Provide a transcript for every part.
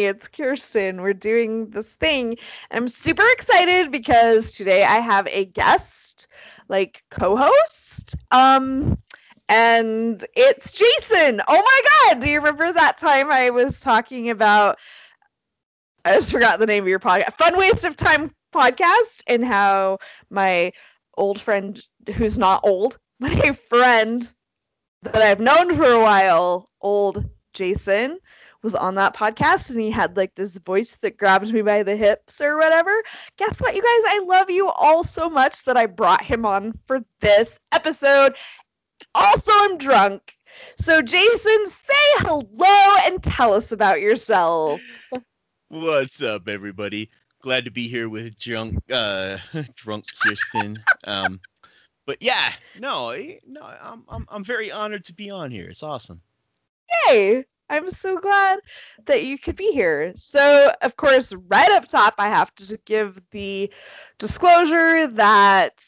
It's Kirsten. We're doing this thing. I'm super excited because today I have a guest, like co-host. Um and it's Jason. Oh my god, do you remember that time I was talking about I just forgot the name of your podcast. Fun Waste of Time podcast and how my old friend who's not old, my friend that I've known for a while, old Jason, was on that podcast and he had like this voice that grabbed me by the hips or whatever. Guess what, you guys? I love you all so much that I brought him on for this episode. Also, I'm drunk. So, Jason, say hello and tell us about yourself. What's up, everybody? Glad to be here with drunk, uh, drunk Kirsten. Um, but yeah, no, eh, no, I'm, I'm, I'm very honored to be on here. It's awesome. Yay! I'm so glad that you could be here. So, of course, right up top, I have to give the disclosure that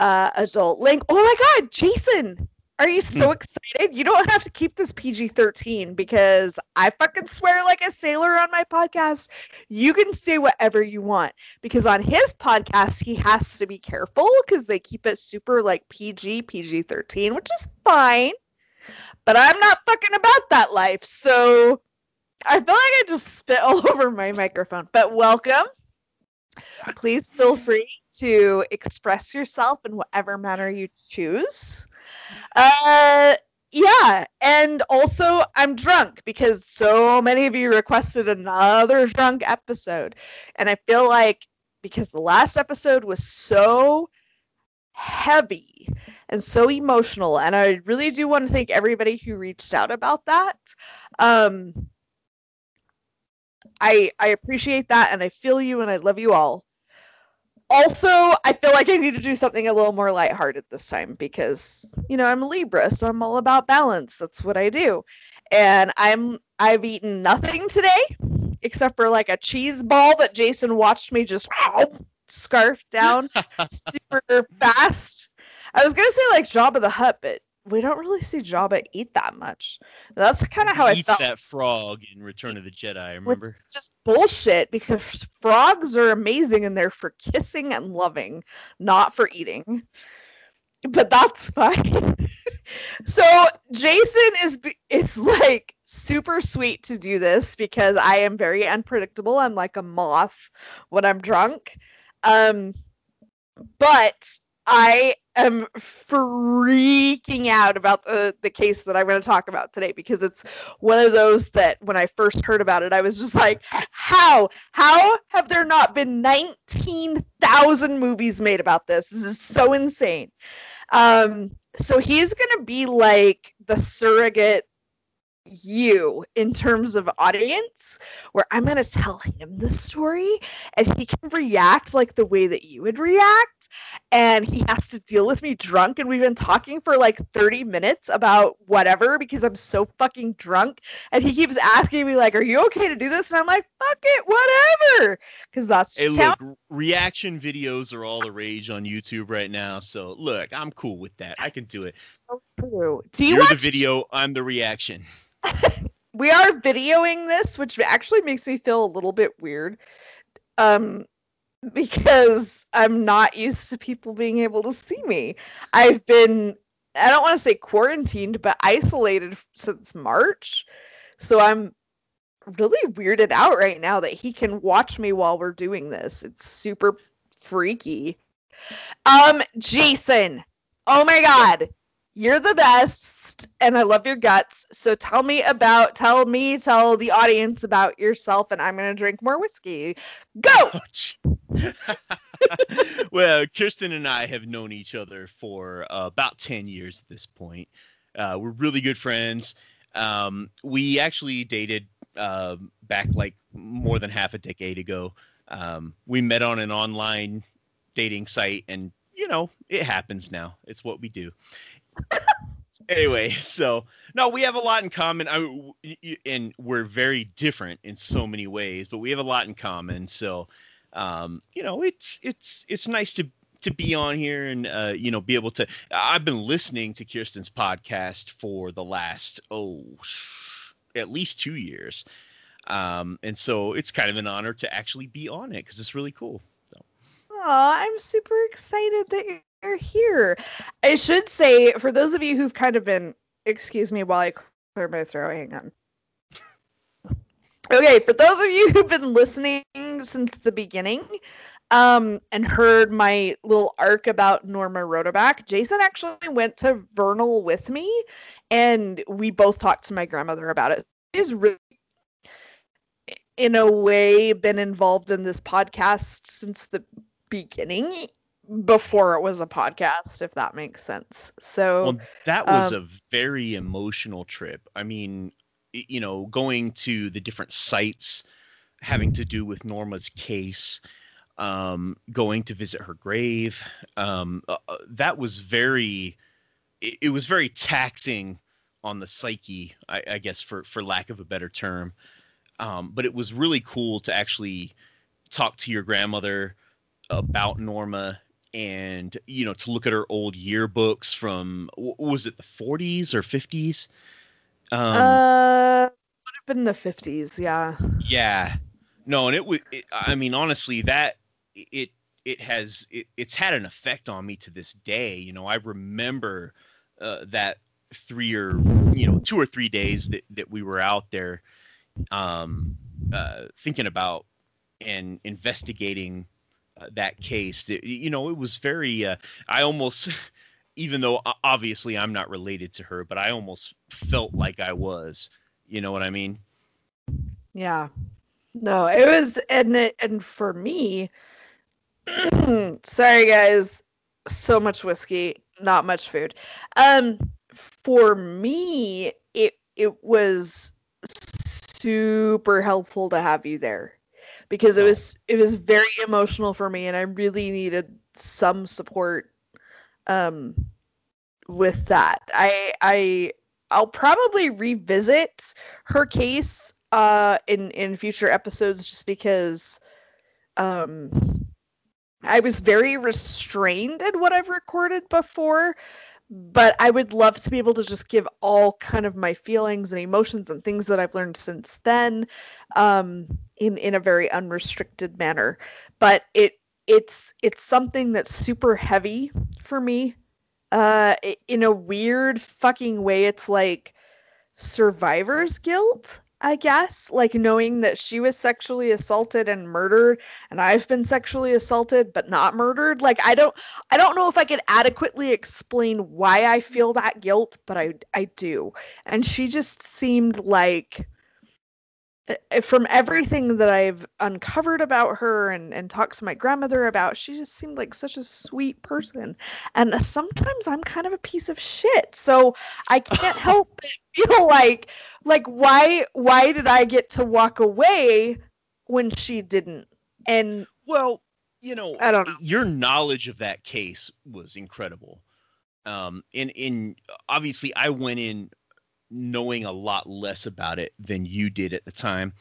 uh, adult link. Oh my God, Jason, are you so excited? You don't have to keep this PG 13 because I fucking swear like a sailor on my podcast. You can say whatever you want because on his podcast, he has to be careful because they keep it super like PG, PG 13, which is fine. But I'm not fucking about that life. So I feel like I just spit all over my microphone. But welcome. Please feel free to express yourself in whatever manner you choose. Uh, yeah, and also I'm drunk because so many of you requested another drunk episode, and I feel like because the last episode was so heavy and so emotional, and I really do want to thank everybody who reached out about that. Um, I I appreciate that, and I feel you, and I love you all also, I feel like I need to do something a little more lighthearted this time because, you know, I'm a Libra, so I'm all about balance. That's what I do. And I'm I've eaten nothing today except for like a cheese ball that Jason watched me just scarf down super fast. I was gonna say like Jabba the Hutt, but we don't really see Jabba eat that much. That's kind of how he I felt. that frog in Return of the Jedi. Remember? Which just bullshit because frogs are amazing and they're for kissing and loving, not for eating. But that's fine. so Jason is is like super sweet to do this because I am very unpredictable. I'm like a moth when I'm drunk. Um, but I am freaking out about the, the case that I'm going to talk about today because it's one of those that when I first heard about it, I was just like, how? How have there not been 19,000 movies made about this? This is so insane. Um, so he's going to be like the surrogate you in terms of audience where i'm going to tell him the story and he can react like the way that you would react and he has to deal with me drunk and we've been talking for like 30 minutes about whatever because i'm so fucking drunk and he keeps asking me like are you okay to do this? And i'm like fuck it whatever because that's hey, look, how- reaction videos are all the rage on youtube right now so look i'm cool with that i can do it so true. do you You're watch- the video i'm the reaction we are videoing this, which actually makes me feel a little bit weird. Um, because I'm not used to people being able to see me. I've been, I don't want to say quarantined, but isolated since March. So I'm really weirded out right now that he can watch me while we're doing this. It's super freaky. Um, Jason, oh my God, you're the best and I love your guts. So tell me about, tell me, tell the audience about yourself, and I'm going to drink more whiskey. Go! well, Kirsten and I have known each other for uh, about 10 years at this point. Uh, we're really good friends. Um, we actually dated uh, back like more than half a decade ago. Um, we met on an online dating site, and you know, it happens now. It's what we do. Anyway, so no, we have a lot in common. I, and we're very different in so many ways, but we have a lot in common. So, um, you know, it's it's it's nice to to be on here and uh, you know be able to. I've been listening to Kirsten's podcast for the last oh, at least two years. Um, and so it's kind of an honor to actually be on it because it's really cool. So. Aw, I'm super excited that you're here. I should say, for those of you who've kind of been, excuse me while I clear my throat, hang on. Okay, for those of you who've been listening since the beginning, um, and heard my little arc about Norma Rodeback, Jason actually went to Vernal with me, and we both talked to my grandmother about it. He's really, in a way, been involved in this podcast since the beginning, before it was a podcast, if that makes sense. So well, that was um, a very emotional trip. I mean, you know, going to the different sites having to do with Norma's case um, going to visit her grave. Um, uh, uh, that was very, it, it, was very taxing on the psyche, I, I, guess, for for lack of a better term. Um, but it was really cool to actually talk to your grandmother about Norma and you know to look at her old yearbooks from was it the 40s or 50s um uh would have been the 50s yeah. Yeah. No and it would i mean honestly that it it has it, it's had an effect on me to this day you know i remember uh, that three or you know two or three days that, that we were out there um, uh, thinking about and investigating uh, that case you know it was very uh, i almost even though obviously i'm not related to her but i almost felt like i was you know what i mean yeah no it was and it, and for me Sorry, guys. So much whiskey, not much food. Um, for me, it it was super helpful to have you there because it was it was very emotional for me, and I really needed some support. Um, with that, I I I'll probably revisit her case uh in in future episodes just because um I was very restrained in what I've recorded before, but I would love to be able to just give all kind of my feelings and emotions and things that I've learned since then um, in in a very unrestricted manner. But it it's it's something that's super heavy for me. Uh, in a weird fucking way, it's like survivor's guilt I guess, like knowing that she was sexually assaulted and murdered and I've been sexually assaulted but not murdered. Like I don't I don't know if I could adequately explain why I feel that guilt, but I I do. And she just seemed like from everything that I've uncovered about her and, and talked to my grandmother about, she just seemed like such a sweet person. And sometimes I'm kind of a piece of shit. So I can't help but feel like like why why did I get to walk away when she didn't? And well, you know, I don't know. your knowledge of that case was incredible. Um, in in obviously I went in knowing a lot less about it than you did at the time.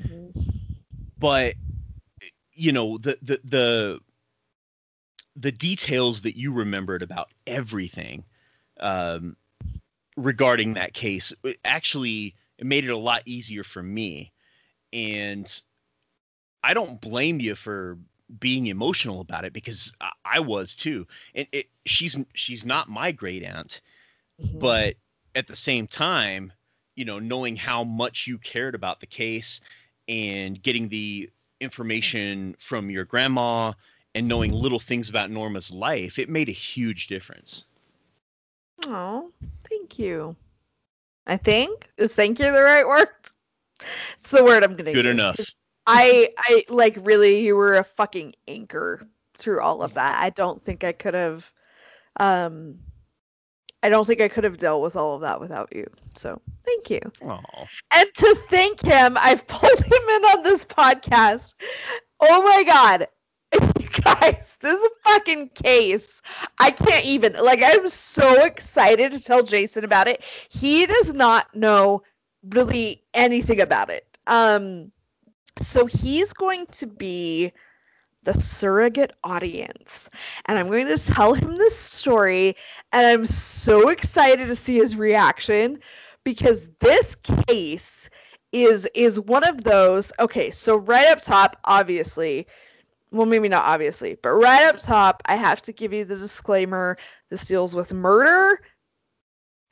Mm-hmm. But you know, the the the the details that you remembered about everything um, regarding that case actually it made it a lot easier for me and i don't blame you for being emotional about it because i, I was too and it, she's she's not my great aunt mm-hmm. but at the same time, you know, knowing how much you cared about the case and getting the information from your grandma and knowing little things about Norma's life, it made a huge difference. Oh, thank you. I think is thank you the right word? It's the word I'm gonna Good use. enough. I I like really you were a fucking anchor through all of that. I don't think I could have um I don't think I could have dealt with all of that without you. So thank you. Aww. And to thank him, I've pulled him in on this podcast. Oh my god. You guys, this is a fucking case. I can't even like I'm so excited to tell Jason about it. He does not know really anything about it. Um so he's going to be the surrogate audience. And I'm going to tell him this story. And I'm so excited to see his reaction because this case is is one of those. Okay, so right up top, obviously, well, maybe not obviously, but right up top, I have to give you the disclaimer. This deals with murder.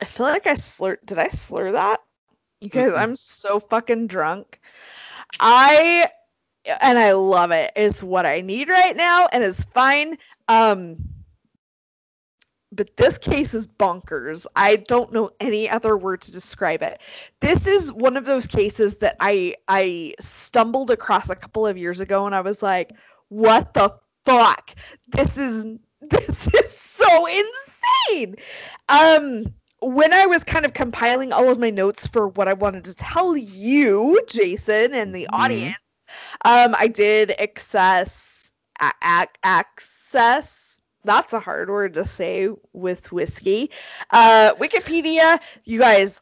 I feel like I slurred. Did I slur that? You guys. I'm so fucking drunk. I and I love it. It's what I need right now, and it's fine. Um, but this case is bonkers. I don't know any other word to describe it. This is one of those cases that I I stumbled across a couple of years ago, and I was like, "What the fuck? This is this is so insane." Um, when I was kind of compiling all of my notes for what I wanted to tell you, Jason, and the Mhm. audience, um, I did access a- a- access. That's a hard word to say with whiskey. Uh, Wikipedia, you guys.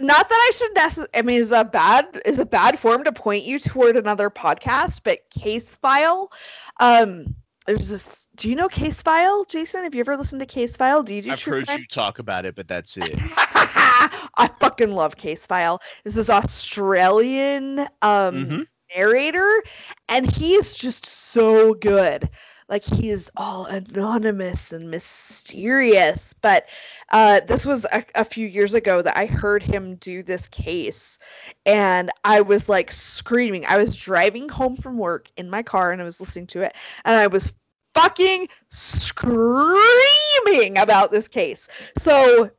Not that I should necessarily. I mean, is a bad is a bad form to point you toward another podcast, but Case File. Um, there's this. Do you know Case File, Jason? Have you ever listened to Case File? Do you do I've heard crime? you talk about it, but that's it. I fucking love Case File. This is Australian um Mhm. Narrator, and he is just so good. Like he is all anonymous and mysterious. But uh, this was a, a few years ago that I heard him do this case, and I was like screaming. I was driving home from work in my car, and I was listening to it, and I was fucking screaming about this case. So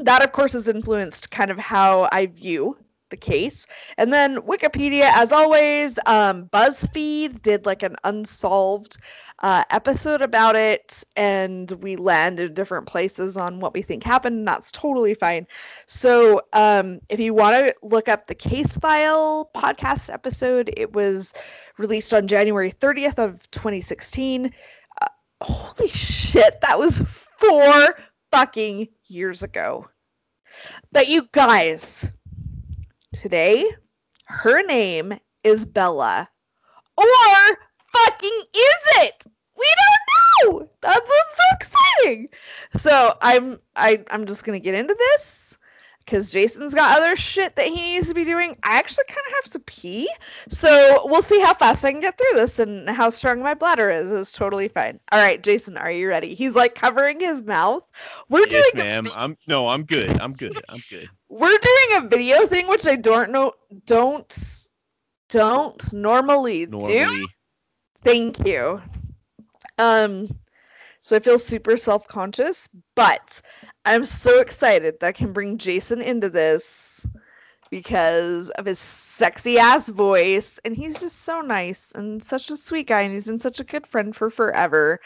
that of course has influenced kind of how I view the case. And then Wikipedia, as always, um, BuzzFeed did like an unsolved uh, episode about it, and we land in different places on what we think happened. And that's totally fine. So um, if you want to look up the case file podcast episode, it was released on January 30th of 2016. Uh, holy shit, that was four fucking years ago. But you guys, today her name is Bella. Or fucking is it? We don't know. That's so exciting. So I'm I I'm just gonna get into this because Jason's got other shit that he needs to be doing. I actually kind of have to pee, so we'll see how fast I can get through this and how strong my bladder is. It's totally fine. All right, Jason, are you ready? He's like covering his mouth. We're yes, doing a ma'am. I'm no, I'm good. I'm good. I'm good. we're doing a video thing which I don't know don't don't normally, do. Thank you. Um so I feel super self-conscious, but I'm so excited that I can bring Jason into this because of his sexy ass voice and he's just so nice and such a sweet guy and he's been such a good friend for forever.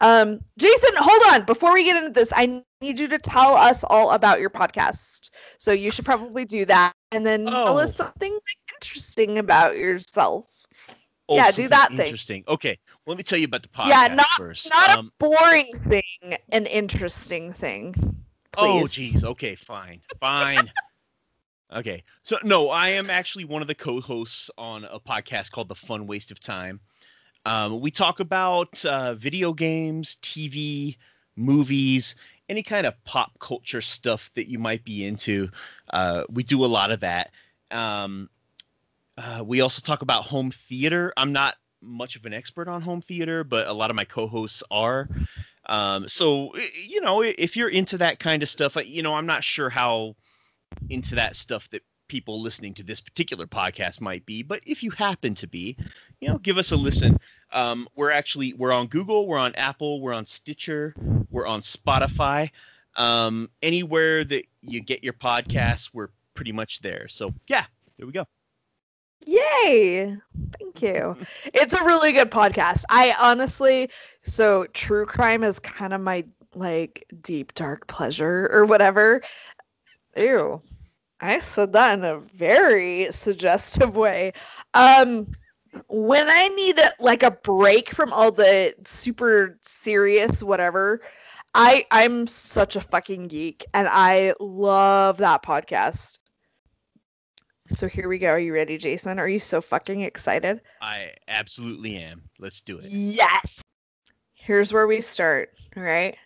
Um Jason, hold on. Before we get into this, I need you to tell us all about your podcast. So you should probably do that and then tell us Oh. something interesting about yourself. Oh, Yeah, do that thing. Interesting. Okay, let me tell you about the podcast Yeah, not- first. Not Um, a boring thing, an interesting thing. Oh, Please. geez. Okay, fine, fine. okay, so no, I am actually one of the co-hosts on a podcast called The Fun Waste of Time. Um, we talk about uh, video games, TV, movies, any kind of pop culture stuff that you might be into. Uh, we do a lot of that. Um, uh, we also talk about home theater. I'm not much of an expert on home theater, but a lot of my co-hosts are. Um, so you know, if you're into that kind of stuff, you know, I'm not sure how into that stuff that people listening to this particular podcast might be, but if you happen to be, you know, give us a listen. Um, we're actually we're on Google, we're on Apple, we're on Stitcher, we're on Spotify. Um, anywhere that you get your podcasts, we're pretty much there. So yeah, there we go. Yay! Thank you. It's a really good podcast. I honestly, so true crime is kind of my like deep dark pleasure or whatever. Ew. I said that in a very suggestive way. Um when I need like a break from all the super serious whatever, I I'm such a fucking geek and I love that podcast. So here we go. Are you ready, Jason? Are you so fucking excited? I absolutely am. Let's do it. Yes. Here's where we start, all right?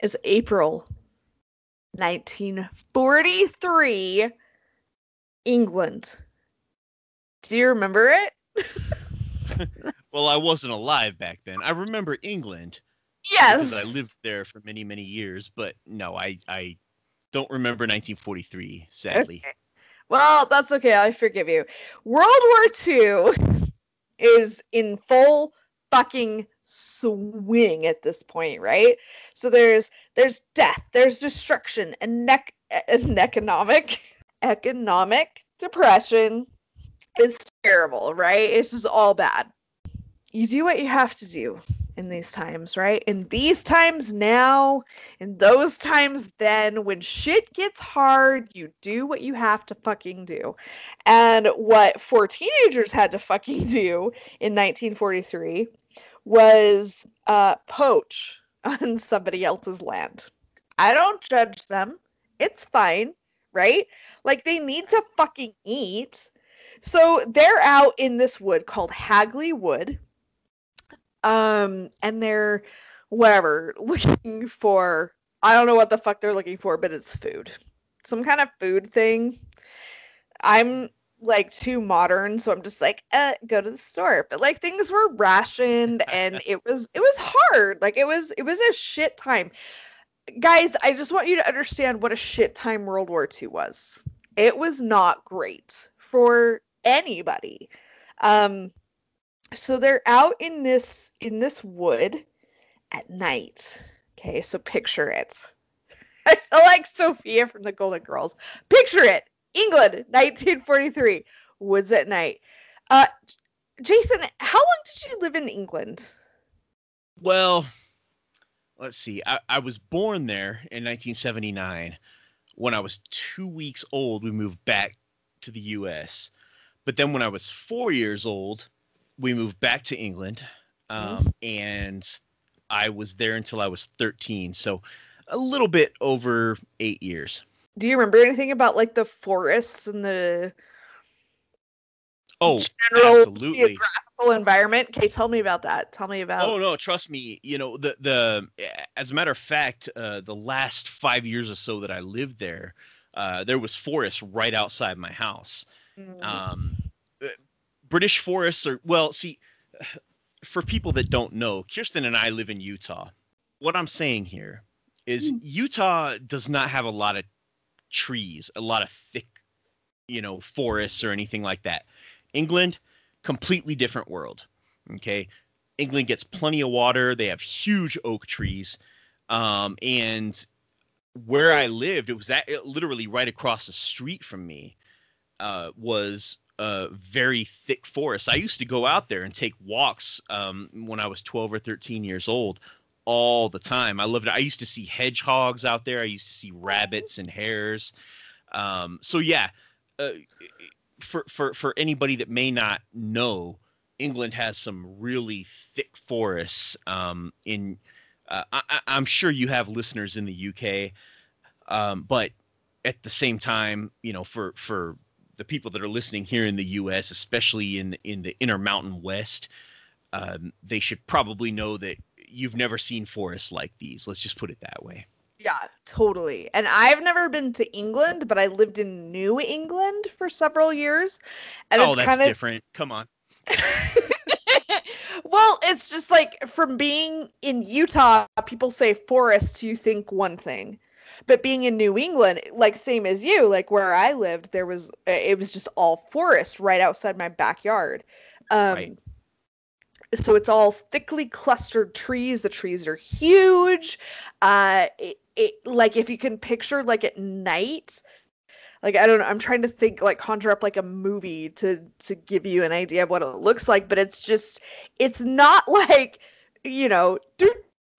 It's April 1943 England. Do you remember it? well, I wasn't alive back then. I remember England Yes. because I lived there for many, many years. But no, I I don't remember 1943. Sadly. Okay. Well, that's okay. I forgive you. World War II is in full fucking swing at this point, right? So there's there's death, there's destruction, and nec- and economic economic depression is terrible, right? It's just all bad. You do what you have to do in these times, right? In these times now, in those times then, when shit gets hard, you do what you have to fucking do. And what four teenagers had to fucking do in 1943 was uh, poach on somebody else's land. I don't judge them. It's fine, right? Like they need to fucking eat. So they're out in this wood called Hagley Wood. Um, and they're whatever looking for I don't know what the fuck they're looking for, but it's food. Some kind of food thing. I'm like too modern, so I'm just like, uh, go to the store. But like things were rationed and it was it was hard. Like it was it was a shit time. Guys, I just want you to understand what a shit time World War II was. It was not great for anybody. Um so they're out in this in this wood at night. Okay, so picture it. I like Sophia from the Golden Girls. Picture it. England, 1943. Woods at night. Uh Jason, how long did you live in England? Well, let's see. I, I was born there in 1979. When I was two weeks old, we moved back to the U.S. But then when I was four years old, we moved back to England, um, and I was there until I was 13. So a little bit over eight years. Do you remember anything about like the forests and the Oh, general absolutely. geographical environment? Okay, tell me about that. Tell me about Oh no, trust me. You know the the as a matter of fact, uh, the last five years or so that I lived there, uh, there was forest right outside my house. Mm, Um, uh, British forests are well. See, for people that don't know, Kirsten and I live in Utah. What I'm saying here is Utah does not have a lot of trees, a lot of thick, you know, forests or anything like that. England, completely different world. Okay. England gets plenty of water. They have huge oak trees. Um, and where I lived, it was at, it literally right across the street from me, uh, was a very thick forest. I used to go out there and take walks um, when I was 12 or 13 years old all the time. I loved it. I used to see hedgehogs out there. I used to see rabbits and hares. Um, so yeah, uh, for for for anybody that may not know, England has some really thick forests. Um, in uh, I, I'm sure you have listeners in the UK, um, but at the same time, you know, for for the people that are listening here in the U.S., especially in in the Intermountain West, um, they should probably know that you've never seen forests like these. Let's just put it that way. Yeah, totally. And I've never been to England, but I lived in New England for several years. And oh, it's that's kind of different. Come on. well, it's just like from being in Utah, people say forests, you think one thing. But being in New England, like same as you, like where I lived, there was it was just all forest right outside my backyard. Um Right. so it's all thickly clustered trees. The trees are huge. Uh it, it like if you can picture like at night, like I don't know, I'm trying to think like conjure up like a movie to to give you an idea of what it looks like, but it's just it's not like you know,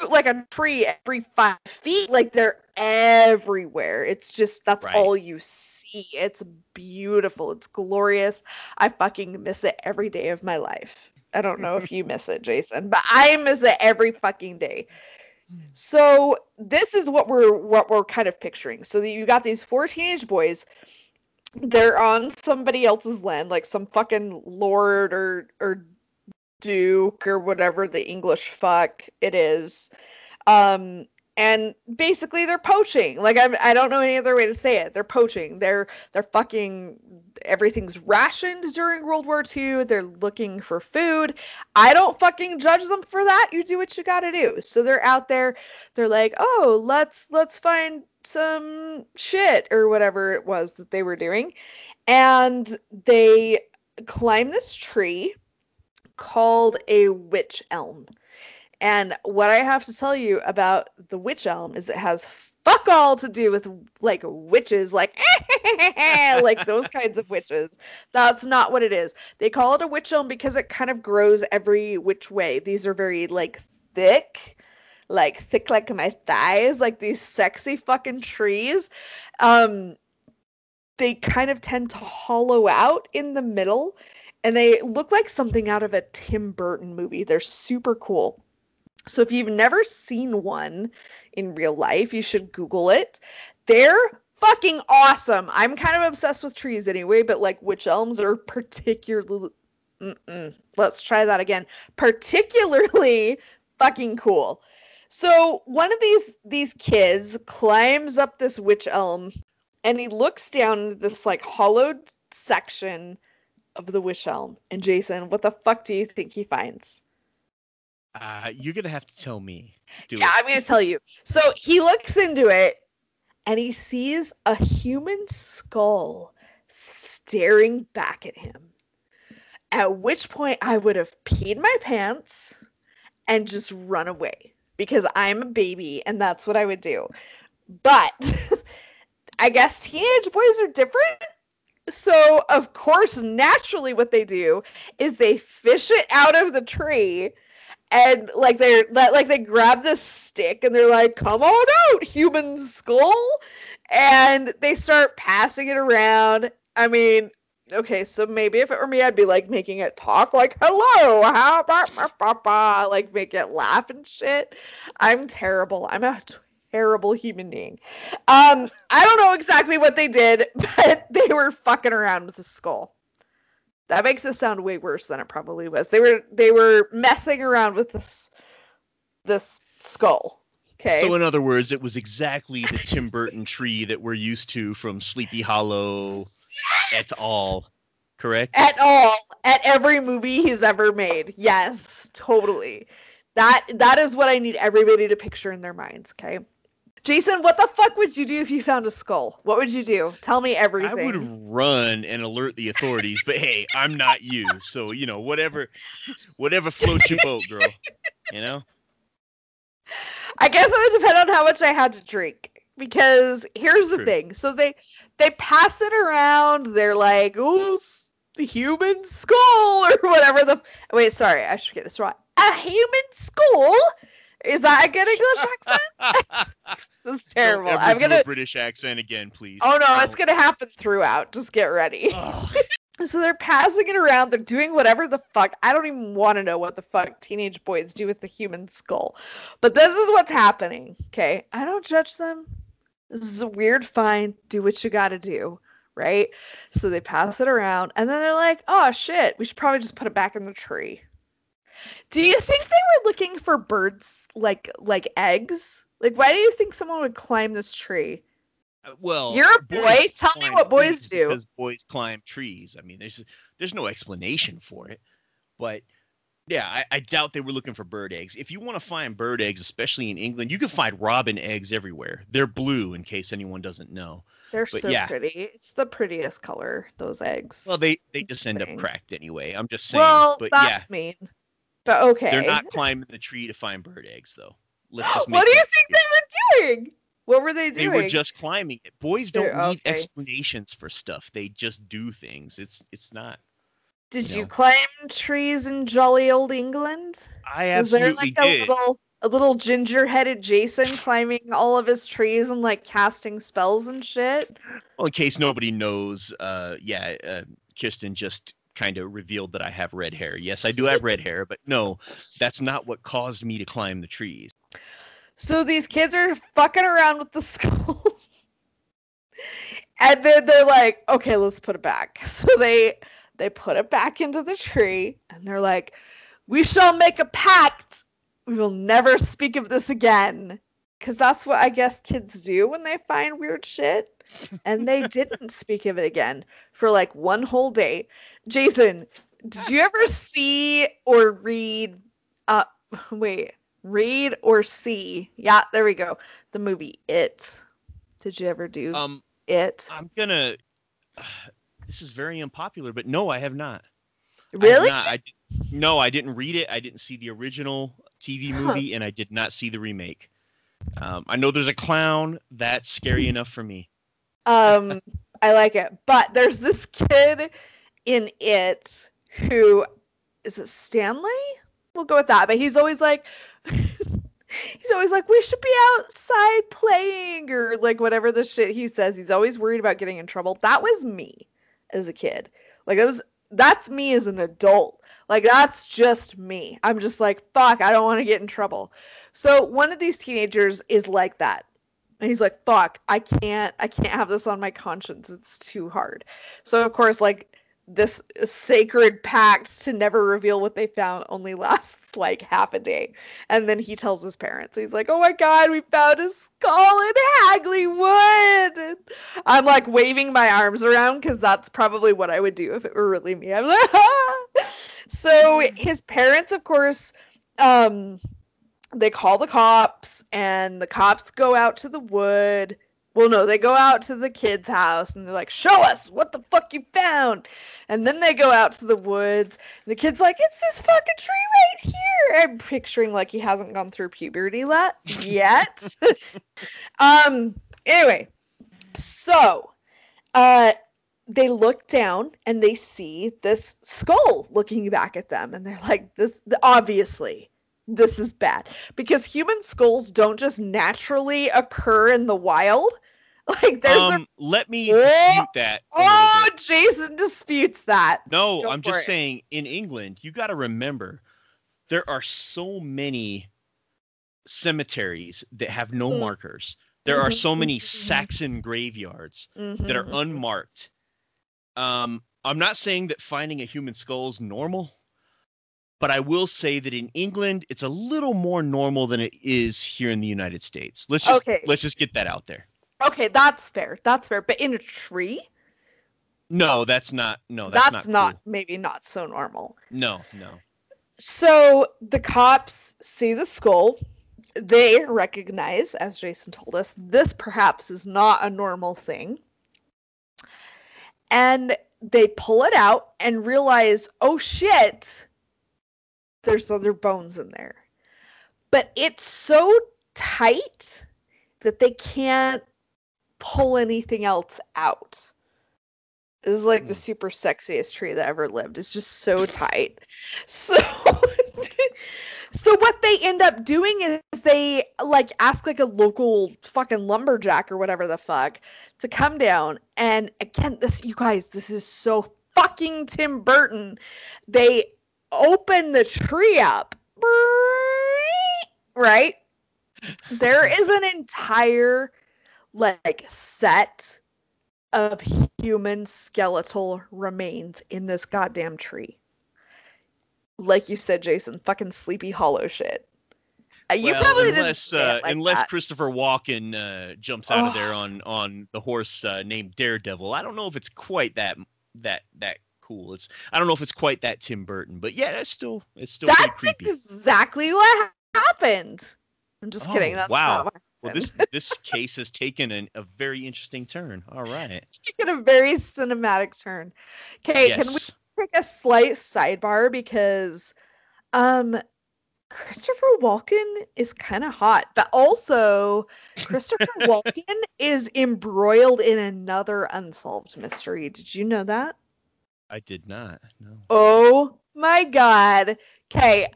like a tree every five feet, like they're everywhere. It's just that's Right. all you see. It's beautiful. It's glorious. I fucking miss it every day of my life. I don't know if you miss it, Jason, but I miss it every fucking day. So this is what we're what we're kind of picturing. So that you got these four teenage boys. They're on somebody else's land, like some fucking lord or or duke or whatever the English fuck it is. Um and basically they're poaching. Like I'm, I don't know any other way to say it. They're poaching. They're they're fucking everything's rationed during World War II. They're looking for food. I don't fucking judge them for that. You do what you got to do. So they're out there. They're like, "Oh, let's let's find some shit or whatever it was that they were doing." And they climb this tree called a witch elm. And what I have to tell you about the witch elm is it has fuck all to do with like witches, like like those kinds of witches. That's not what it is. They call it a witch elm because it kind of grows every which way. These are very like thick, like thick like my thighs, like these sexy fucking trees. Um they kind of tend to hollow out in the middle and they look like something out of a Tim Burton movie. They're super cool. So if you've never seen one in real life, you should Google it. They're fucking awesome. I'm kind of obsessed with trees anyway, but like witch elms are particularly. Mm-mm. Let's try that again. Particularly fucking cool. So one of these these kids climbs up this witch elm, and he looks down this like hollowed section of the witch elm. And Jason, what the fuck do you think he finds? Uh, you're gonna have to tell me. Do yeah, it. I'm gonna tell you. So he looks into it and he sees a human skull staring back at him. At which point I would have peed my pants and just run away because I'm a baby and that's what I would do. But I guess teenage boys are different. So, of course, naturally, what they do is they fish it out of the tree and like they're like they grab this stick and they're like come on out human skull! And they start passing it around. I mean okay so maybe if it were me i'd be like making it talk like hello how about like make it laugh and shit. I'm terrible. I'm a terrible human being um i don't know exactly what they did but they were fucking around with the skull that makes it sound way worse than it probably was. They were they were messing around with this this skull. Okay. So in other words, it was exactly the Tim Burton tree that we're used to from Sleepy Hollow yes! et al. Correct? At all. At every movie he's ever made. Yes, totally. That that is what I need everybody to picture in their minds, okay? Jason, what the fuck would you do if you found a skull? What would you do? Tell me everything. I would run and alert the authorities, but hey, I'm not you, so you know whatever, whatever floats your boat, girl. You know. I guess it would depend on how much I had to drink. Because here's the True. thing: so they they pass it around. They're like, "Oh, the human skull," or whatever. The wait, sorry, I should get this right. A human skull is that a good English accent? this is terrible. I'm gonna British accent again, please. Oh no, it's gonna happen throughout. Just get ready. so they're passing it around. They're doing whatever the fuck. I don't even want to know what the fuck teenage boys do with the human skull. But this is what's happening. Okay, I don't judge them. This is a weird find. Do what you got to do. Right? So they pass it around, and then they're like, "Oh shit, we should probably just put it back in the tree." Do you think they were looking for birds like like eggs? Like why do you think someone would climb this tree? Uh, well, you're a boy. Tell me what boys do. Because boys climb trees. I mean, there's there's no explanation for it, but yeah, I, I, doubt they were looking for bird eggs. If you want to find bird eggs, especially in England, you can find robin eggs everywhere. They're blue, in case anyone doesn't know. They're but so yeah. pretty. It's the prettiest color. Those eggs. Well, they they just end up cracked anyway. I'm just saying. Well, but that's yeah. mean. But okay. They're not climbing the tree to find bird eggs, though. Let's just what do you think they were doing? What were they doing? They were just climbing it. Boys don't They're, need okay. explanations for stuff. They just do things. It's it's not. Did you, know. you climb trees in jolly old England? I absolutely Was there like a little a little ginger-headed Jason climbing all of his trees and like casting spells and shit? Well, in case nobody knows, uh, yeah, uh, Kirsten just kind of revealed that I have red hair. Yes, I do have red hair, but no, that's not what caused me to climb the trees. So these kids are fucking around with the skull. and then they're like, okay, let's put it back. So they they put it back into the tree and they're like, we shall make a pact. We will never speak of this again. because that's what I guess kids do when they find weird shit. And they didn't speak of it again for like one whole day. Jason, did you ever see or read? Uh, wait, read or see? Yeah, there we go. The movie It. Did you ever do Um, it? I'm gonna. this is very unpopular, but no, I have not. I Really? not. I did, no, I didn't read it. I didn't see the original TV Huh. movie, and I did not see the remake. Um, I know there's a clown. That's scary enough for me. Um, I like it. But there's this kid in it who is it Stanley? We'll go with that. But he's always like he's always like, we should be outside playing or like whatever the shit he says. He's always worried about getting in trouble. That was me as a kid. Like that was that's me as an adult. Like that's just me. I'm just like, fuck, I don't want to get in trouble. So one of these teenagers is like that. And he's like, fuck, I can't I can't have this on my conscience. It's too hard. So of course, like this sacred pact to never reveal what they found only lasts like half a day. And then he tells his parents, he's like, Oh my god, we found a skull in Hagley Wood. And I'm like waving my arms around because that's probably what I would do if it were really me. I'm like, so his parents, of course, um, they call the cops and the cops go out to the wood. Well, no, they go out to the kid's house and they're like, Show us what the fuck you found. And then they go out to the woods. And the kid's like, It's this fucking tree right here. I'm picturing like he hasn't gone through puberty let- yet. um, anyway, so uh, they look down and they see this skull looking back at them. And they're like, This obviously this is bad because human skulls don't just naturally occur in the wild. Like there's a Um, let me dispute that. oh. Jason disputes that. No, Go I'm just it. saying in England, you got to remember there are so many cemeteries that have no Mm. markers. There are Mhm, so many mhm, mhm. Saxon graveyards that are Mhm. unmarked. Um, I'm not saying that finding a human skull is normal, but I will say that in England it's a little more normal than it is here in the United States. Let's just Okay. let's just get that out there. Okay, that's fair. That's fair. But in a tree, No, that's not. No, that's, that's, not, cool. maybe not so normal. No, no. So the cops see the skull. They recognize, as Jason told us, this perhaps is not a normal thing. And they pull it out and realize, oh shit, there's other bones in there. But it's so tight that they can't pull anything else out. This is like the Hmm. super sexiest tree that ever lived. It's just so tight. So so what they end up doing is they like ask like a local fucking lumberjack or whatever the fuck to come down and again this you guys this is so fucking Tim Burton. They open the tree up. Right? There is an entire like set of human skeletal remains in this goddamn tree. Like you said, Jason, fucking sleepy hollow shit. Uh, you well, probably didn't unless uh, like unless that. Christopher Walken uh, jumps out of there on on the horse uh, named Daredevil. I don't know if it's quite that that that cool. It's I don't know if it's quite that Tim Burton, but yeah, it's still it's still That's creepy. exactly what happened. I'm just kidding. Oh, That's wow. not what Well, this this case has taken an, a very interesting turn. All right. taken a very cinematic turn. Okay, can we take a slight sidebar because um Christopher Walken is kind of hot, but also Christopher Walken is embroiled in another unsolved mystery. Did you know that? I did not. No. Oh my god. Okay,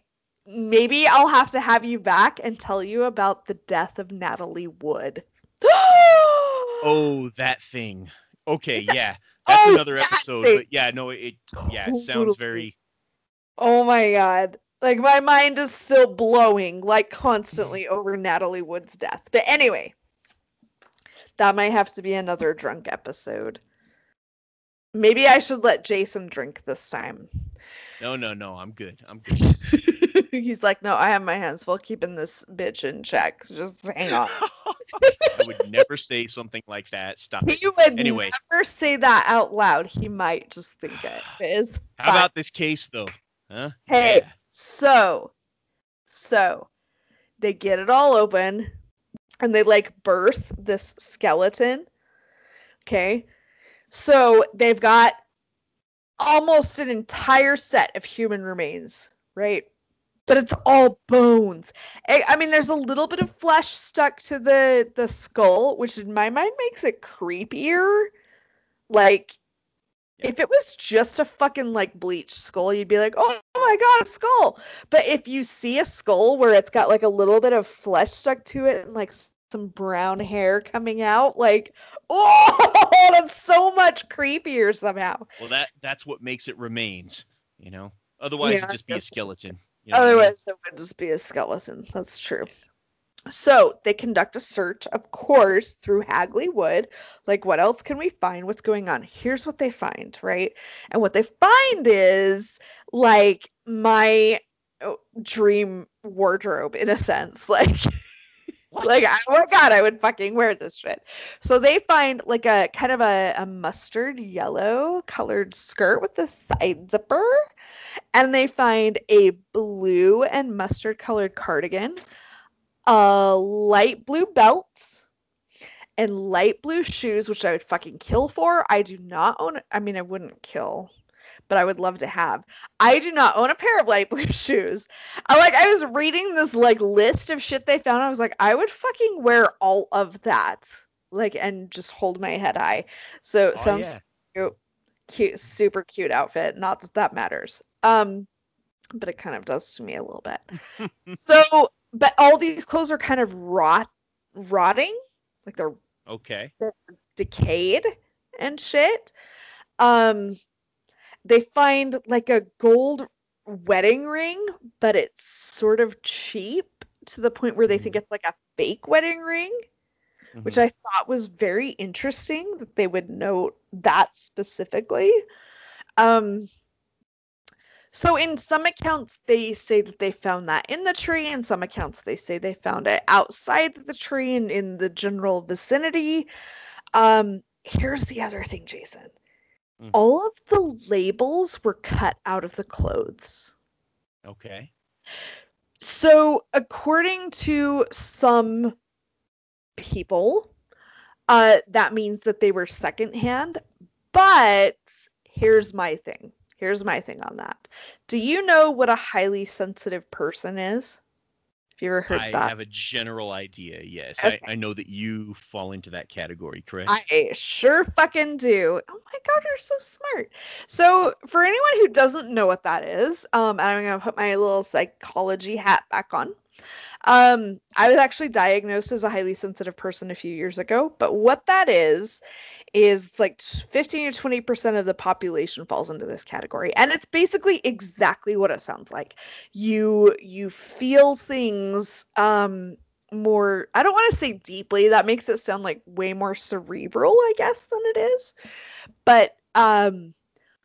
maybe I'll have to have you back and tell you about the death of Natalie Wood. Oh, that thing. Okay, yeah. That's Oh, another that episode, thing. but yeah, no, it yeah, it sounds very Oh my god. Like my mind is still blowing like constantly mm-hmm. over Natalie Wood's death. But anyway, that might have to be another drunk episode. Maybe I should let Jason drink this time. No, no, no. I'm good. I'm good. He's like, no, I have my hands full keeping this bitch in check. Just hang on. I would never say something like that. Stop it. Would Anyway. never say that out loud. He might just think it. It is How fine. about this case though? Huh? Hey. Yeah. So, so they get it all open and they like birth this skeleton. Okay. So they've got almost an entire set of human remains, right? But it's all bones. I, I mean, there's a little bit of flesh stuck to the the skull, which in my mind makes it creepier. Like, Yeah. if it was just a fucking like bleached skull, you'd be like, oh, my god, a skull. But if you see a skull where it's got like a little bit of flesh stuck to it and like some brown hair coming out, like, oh, that's so much creepier somehow. Well, that that's what makes it remains. You know. Otherwise, Yeah, it'd just be a skeleton. You know what I mean? Otherwise, it would just be a skeleton. That's true. So they conduct a search, of course, through Hagley Wood. Like, what else can we find? What's going on? Here's what they find, right? And what they find is like my oh, dream wardrobe, in a sense. Like, What? like oh my god, I would fucking wear this shit. So they find like a kind of a, a mustard yellow colored skirt with the side zipper, and they find a blue and mustard colored cardigan, a light blue belt, and light blue shoes, which I would fucking kill for. I do not own. I mean, I wouldn't kill, but I would love to have. I do not own a pair of light blue shoes. I like. I was reading this like list of shit they found. I was like, I would fucking wear all of that, like, and just hold my head high. So Oh, sounds yeah. cute, cute, super cute outfit. Not that that matters. Um, but it kind of does to me a little bit. so, but all these clothes are kind of rot, rotting, like they're Okay. decayed and shit. Um, they find like a gold wedding ring, but it's sort of cheap to the point where they think it's like a fake wedding ring, which Mhm. I thought was very interesting that they would note that specifically. Um, so in some accounts they say that they found that in the tree, in some accounts they say they found it outside the tree and in the general vicinity. Um, here's the other thing, Jason. Mm. All of the labels were cut out of the clothes. Okay. So, according to some people, uh, that means that they were secondhand. But here's my thing. Here's my thing on that. Do you know what a highly sensitive person is? Have you ever heard I that? I have a general idea. Yes, Okay. I, I know that you fall into that category. Correct. I sure fucking do. Oh my god, you're so smart. So, for anyone who doesn't know what that is, um, I'm gonna put my little psychology hat back on. Um, I was actually diagnosed as a highly sensitive person a few years ago, but what that is is like 15 to 20 percent of the population falls into this category, and it's basically exactly what it sounds like. You you feel things um more i don't want to say deeply that makes it sound like way more cerebral i guess than it is but um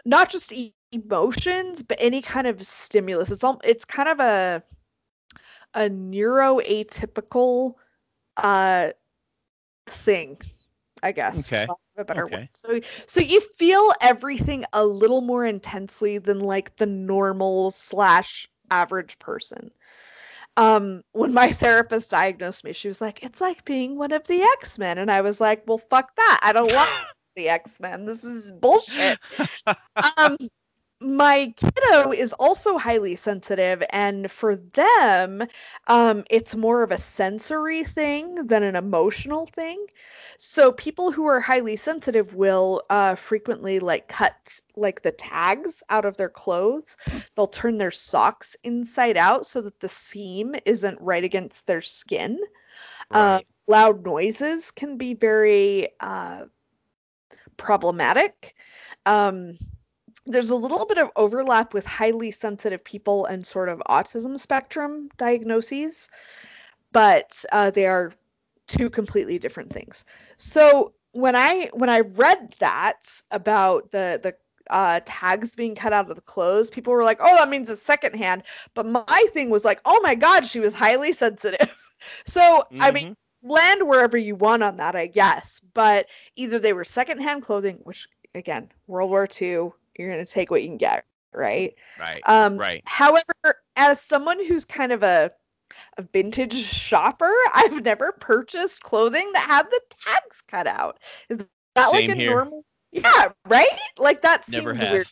not just e- emotions but any kind of stimulus it's all it's kind of a a neuroatypical uh thing i guess Okay. Of a better Okay. word so so you feel everything a little more intensely than like the normal slash average person. Um when my therapist diagnosed me she was like it's like being one of the x-men. And i was like well fuck that. I don't want the x-men. This is bullshit. Um my kiddo is also highly sensitive and for them um it's more of a sensory thing than an emotional thing. So people who are highly sensitive will uh frequently like cut like the tags out of their clothes. They'll turn their socks inside out so that the seam isn't right against their skin. Uh, loud noises can be very uh, problematic. Um, there's a little bit of overlap with highly sensitive people and sort of autism spectrum diagnoses, but uh, they are two completely different things. So when I when I read that about the the uh, tags being cut out of the clothes, people were like, "Oh, that means it's secondhand." But my thing was like, "Oh my god, she was highly sensitive." so mm-hmm. I mean, mm-hmm. land wherever you want on that, I guess. But either they were secondhand clothing, which again, World War II, you're gonna take what you can get, right? Right. Um, right. However, as someone who's kind of a a vintage shopper, I've never purchased clothing that had the tags cut out. Is that Same like a here. normal? Yeah, right? Like that Never seems have. weird.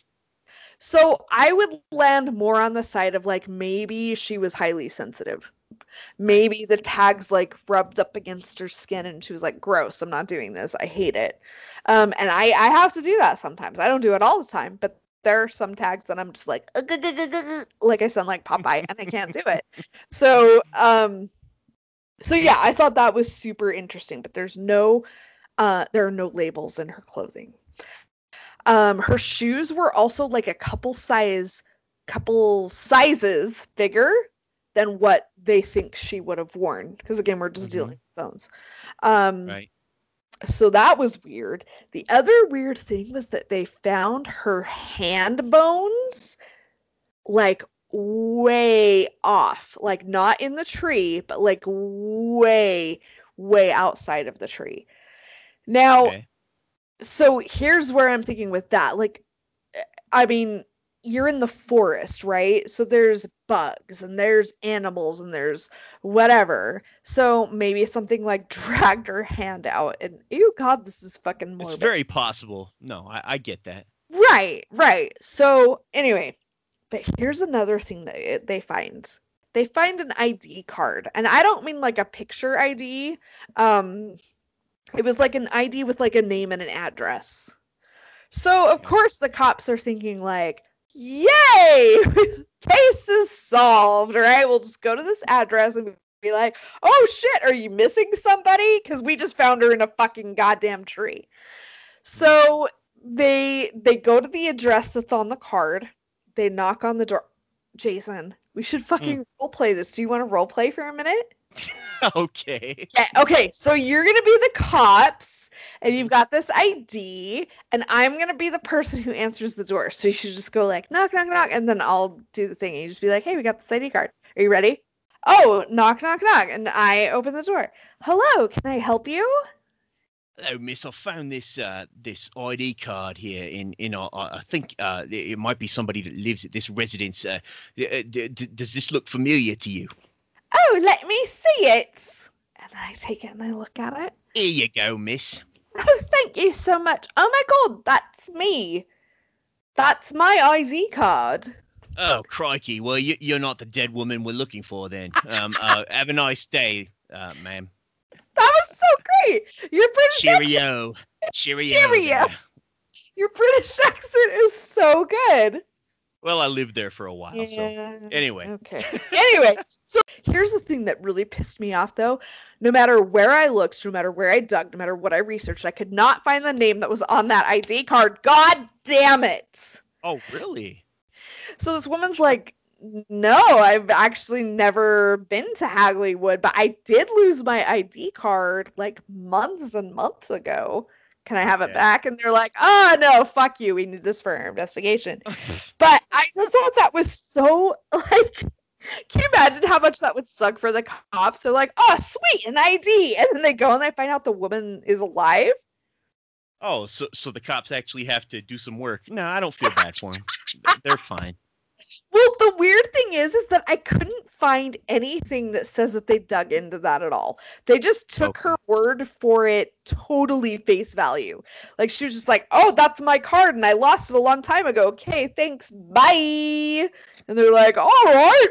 So I would land more on the side of like maybe she was highly sensitive. Maybe the tags like rubbed up against her skin and she was like, gross, I'm not doing this. I hate it. Um, and I, I have to do that sometimes. I don't do it all the time, but there are some tags that I'm just like, like I sound like Popeye and I can't do it. So, um, so yeah, I thought that was super interesting, but there's no, uh, there are no labels in her clothing. Um, her shoes were also like a couple size, couple sizes bigger than what they think she would have worn. Because again, we're just mm-hmm. dealing with phones. Um, right. So that was weird. The other weird thing was that they found her hand bones like way off, like not in the tree, but like way, way outside of the tree. Now, okay so here's where I'm thinking with that. Like, I mean, you're in the forest, right? So there's bugs and there's animals and there's whatever. So maybe something like dragged her hand out and ew, God, this is fucking morbid. It's very possible. No, I, I get that. Right, right. So anyway, but here's another thing that they find. They find an ID card, and I don't mean like a picture ID. Um, it was like an ID with like a name and an address. So of course the cops are thinking like, "Yay! Case is solved." Right? We'll just go to this address and be like, "Oh shit, are you missing somebody? Cuz we just found her in a fucking goddamn tree." So they they go to the address that's on the card. They knock on the door. Jason, we should fucking mm. role play this. Do you want to role play for a minute? okay. Yeah, okay, so you're gonna be the cops and you've got this ID, and I'm gonna be the person who answers the door. So you should just go like knock, knock, knock, and then I'll do the thing, and you just be like, "Hey, we got this ID card. Are you ready?" Oh, knock, knock, knock, and I open the door. Hello, can I help you? Hello, miss. I found this uh, this ID card here in in our, I think uh, it might be somebody that lives at this residence. Uh, d- d- does this look familiar to you? Oh, let me see it. And I take it and I look at it. Here you go, miss. Oh, thank you so much. Oh my god, that's me. That's my ID card. Oh, crikey. Well, you, you're not the dead woman we're looking for then. Um, uh, have a nice day, uh, ma'am. That was so great. Your British Cheerio. Accent. Cheerio. Cheerio. Your British accent is so good. Well, I lived there for a while. Yeah. So anyway. Okay. anyway, so here's the thing that really pissed me off though. No matter where I looked, no matter where I dug, no matter what I researched, I could not find the name that was on that ID card. God damn it. Oh, really? So this woman's like, no, I've actually never been to Hagley Wood, but I did lose my ID card like months and months ago can I have it yeah. back? And they're like, oh no, fuck you. We need this for our investigation. but I just thought that was so like can you imagine how much that would suck for the cops? They're like, oh sweet, an ID. And then they go and they find out the woman is alive. Oh, so so the cops actually have to do some work. No, I don't feel bad for them. They're fine. Well, the weird thing is, is that I couldn't find anything that says that they dug into that at all. They just took okay. her word for it totally face value. Like she was just like, "Oh, that's my card, and I lost it a long time ago." Okay, thanks, bye. And they're like, "All right,"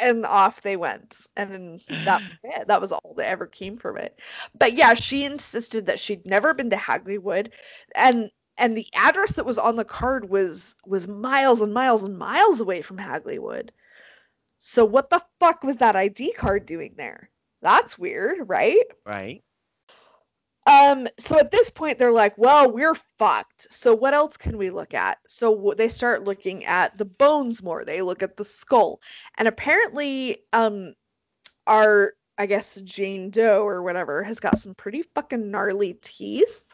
and off they went. And that yeah, that was all that ever came from it. But yeah, she insisted that she'd never been to Hagley Wood, and and the address that was on the card was was miles and miles and miles away from Hagley Wood. So what the fuck was that ID card doing there? That's weird, right? Right. Um so at this point they're like, "Well, we're fucked. So what else can we look at?" So they start looking at the bones more. They look at the skull. And apparently um our I guess Jane Doe or whatever has got some pretty fucking gnarly teeth.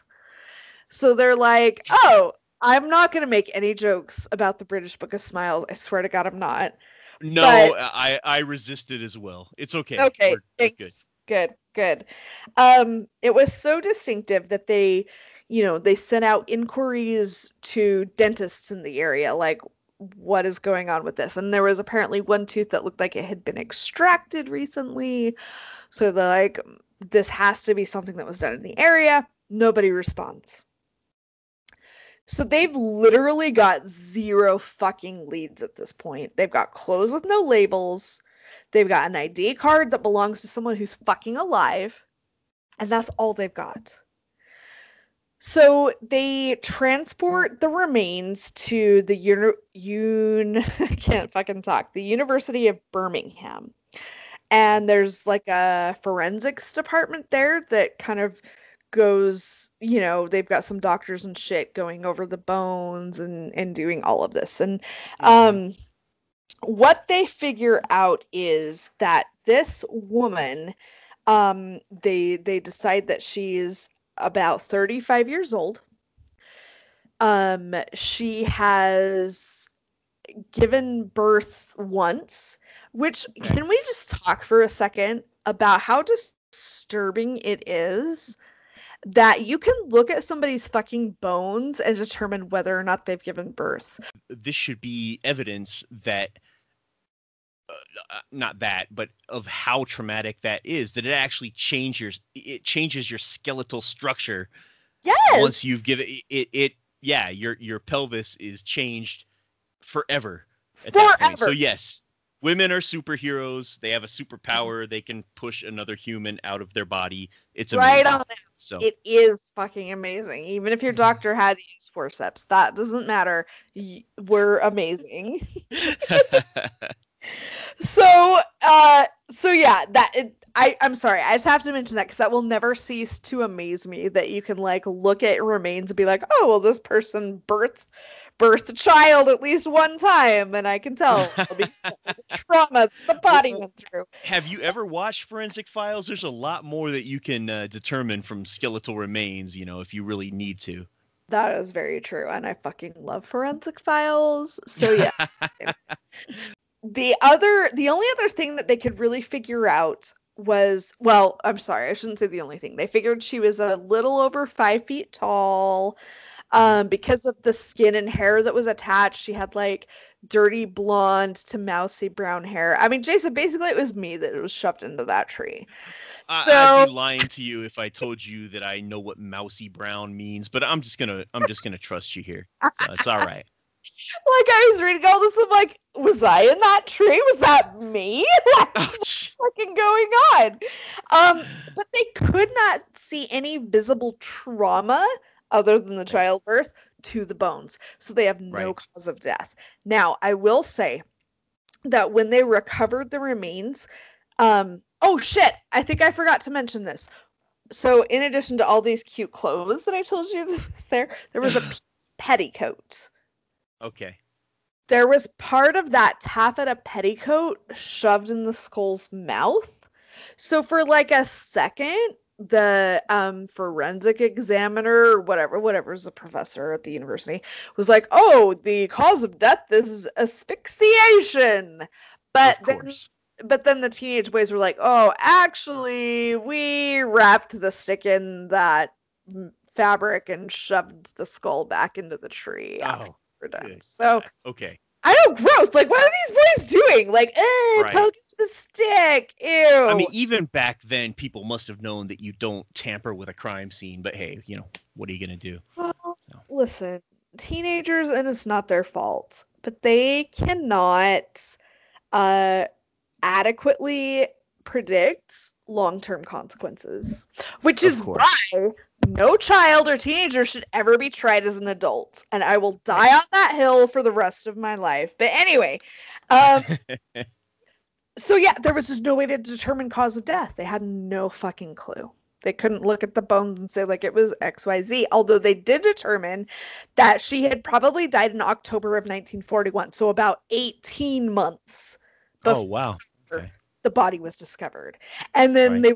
So they're like, oh, I'm not going to make any jokes about the British Book of Smiles. I swear to God, I'm not. No, But- I I resisted as well. It's okay. Okay, We're- we're thanks. good. Good, good. Um, it was so distinctive that they, you know, they sent out inquiries to dentists in the area, like, what is going on with this? And there was apparently one tooth that looked like it had been extracted recently. So they're like, this has to be something that was done in the area. Nobody responds. So they've literally got zero fucking leads at this point. They've got clothes with no labels. They've got an ID card that belongs to someone who's fucking alive. And that's all they've got. So they transport the remains to the uni- un- can't fucking talk. The University of Birmingham. And there's like a forensics department there that kind of goes, you know, they've got some doctors and shit going over the bones and and doing all of this. And Mhm. um what they figure out is that this woman um they they decide that she's about 35 years old. Um she has given birth once which can we just talk for a second about how disturbing it is that you can look at somebody's fucking bones and determine whether or not they've given birth. This should be evidence that uh, uh, not that but of how traumatic that is that it actually changes it changes your skeletal structure yes! once you've given it, it it yeah your your pelvis is changed forever at that point. So yes women are superheroes. They have a superpower. They can push another human out of their body. It's amazing. right on so It is fucking amazing. Even if your Mhm. doctor had to use forceps, that doesn't matter. We're amazing. So, uh, so yeah, that it, I I'm sorry, I just have to mention that because that will never cease to amaze me that you can like look at remains and be like, oh well, this person birthed birthed a child at least one time, and I can tell the trauma the body went through. have you ever watched forensic files there's a lot more that you can uh, determine from skeletal remains you know if you really need to That is very true, and I fucking love forensic files. So yeah. the other the only other thing that they could really figure out was well i'm sorry i shouldn't say the only thing. They figured she was a little over five feet tall um because of the skin and hair that was attached. She had like dirty blonde to mousy brown hair. I mean jason basically it was me that was shoved into that tree. I, so I'd be lying to you if I told you that I know what mousy brown means, but I'm just gonna I'm just gonna trust you here. So it's all right. Like i was reading all this i'm like was i in that tree was that me like Oh, gee. fucking going on? Um, but they could not see any visible trauma other than the childbirth to the bones. So they have no Right. cause of death. Now, I will say that when they recovered the remains, um, oh shit, I think I forgot to mention this. So, in addition to all these cute clothes that I told you there, there was a petticoat Okay. there was part of that taffeta petticoat shoved in the skull's mouth. So for like a second, the um forensic examiner or whatever, whatever's a professor at the university, was like, "Oh, the cause of death is asphyxiation." But then but then the teenage boys were like, "Oh, actually, we wrapped the stick in that fabric and shoved the skull back into the tree Oh, we're done." good So okay. I know, gross. Like, what are these boys doing? Like, eh, Right. poke the stick. Ew. I mean, even back then, people must have known that you don't tamper with a crime scene. But hey, you know, what are you gonna do? Well, No. listen, teenagers, and it's not their fault, but they cannot uh, adequately predict long-term consequences, which Of is course. why no child or teenager should ever be tried as an adult, and I will die on that hill for the rest of my life. But anyway, um, so yeah, there was just no way to determine cause of death. They had no fucking clue. They couldn't look at the bones and say like it was XYZ. Although they did determine that she had probably died in October of 1941, so about 18 months oh wow. Okay. the body was discovered. And then Right. they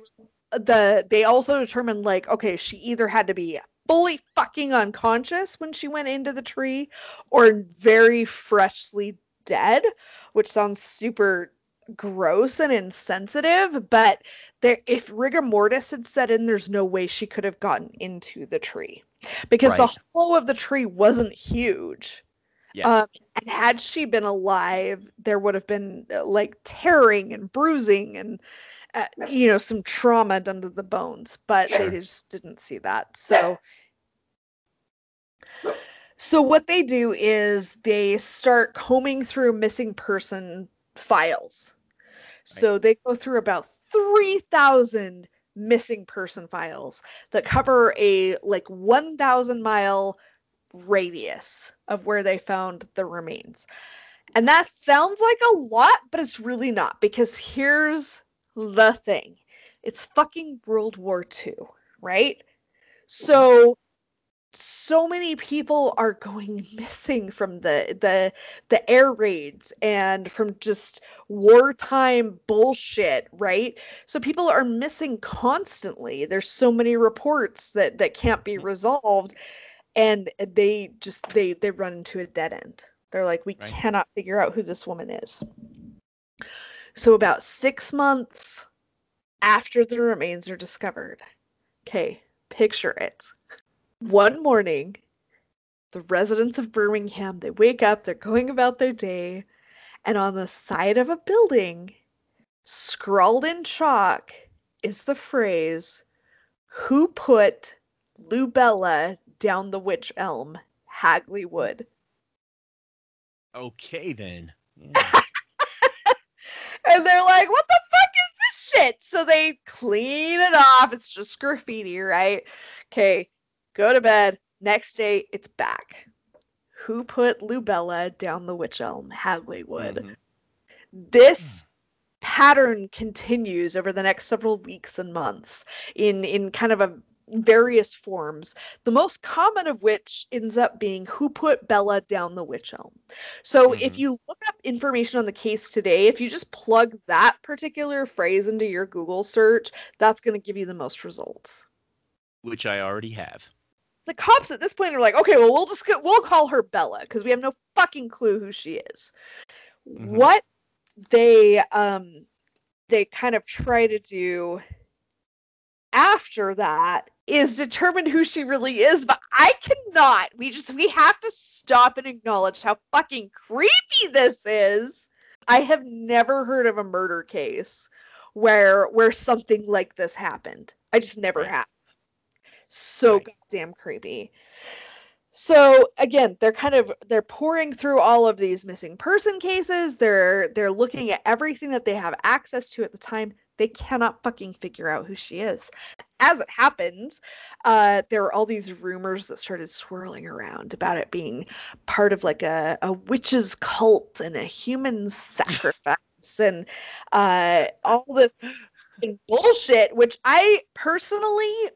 the they also determined like okay, she either had to be fully fucking unconscious when she went into the tree or very freshly dead, which sounds super gross and insensitive, but there if rigor mortis had set in, there's no way she could have gotten into the tree. Because right. the hole of the tree wasn't huge. Yeah. Um, and had she been alive, there would have been uh, like tearing and bruising and uh, you know some trauma done to the bones, but sure. they just didn't see that. So so what they do is they start combing through missing person files. So right. they go through about 3,000 missing person files that cover a like 1,000 mile radius of where they found the remains. And that sounds like a lot, but it's really not because here's the thing. It's fucking World War II, right? So so many people are going missing from the the the air raids and from just wartime bullshit right? So people are missing constantly. There's so many reports that that can't be mm-hmm. resolved and they just they they run into a dead end. They're like we right. cannot figure out who this woman is so about 6 months after the remains are discovered okay picture it one morning, the residents of Birmingham, they wake up, they're going about their day, and on the side of a building, scrawled in chalk, is the phrase, Who put Lubella down the witch elm? Hagley Wood. Okay, then. Yeah. And they're like, What the fuck is this shit? So they clean it off. It's just graffiti, right? Okay. Go to bed. Next day, it's back. Who put Lubella down the witch elm? Hagley Wood. Mm-hmm. This hmm. pattern continues over the next several weeks and months in in kind of a various forms, the most common of which ends up being who put Bella down the witch elm. So mm-hmm. if you look up information on the case today, if you just plug that particular phrase into your Google search, that's going to give you the most results. Which I already have the cops at this point are like, okay, well, we'll just get, we'll call her Bella because we have no fucking clue who she is. Mm-hmm. What they um they kind of try to do after that is determine who she really is, but I cannot. We just we have to stop and acknowledge how fucking creepy this is. I have never heard of a murder case where where something like this happened. I just never right. have so right. goddamn creepy. So again, they're kind of they're pouring through all of these missing person cases. They're they're looking at everything that they have access to at the time. They cannot fucking figure out who she is. As it happens, uh, there were all these rumors that started swirling around about it being part of like a, a witch's cult and a human sacrifice and uh, all this bullshit, which I personally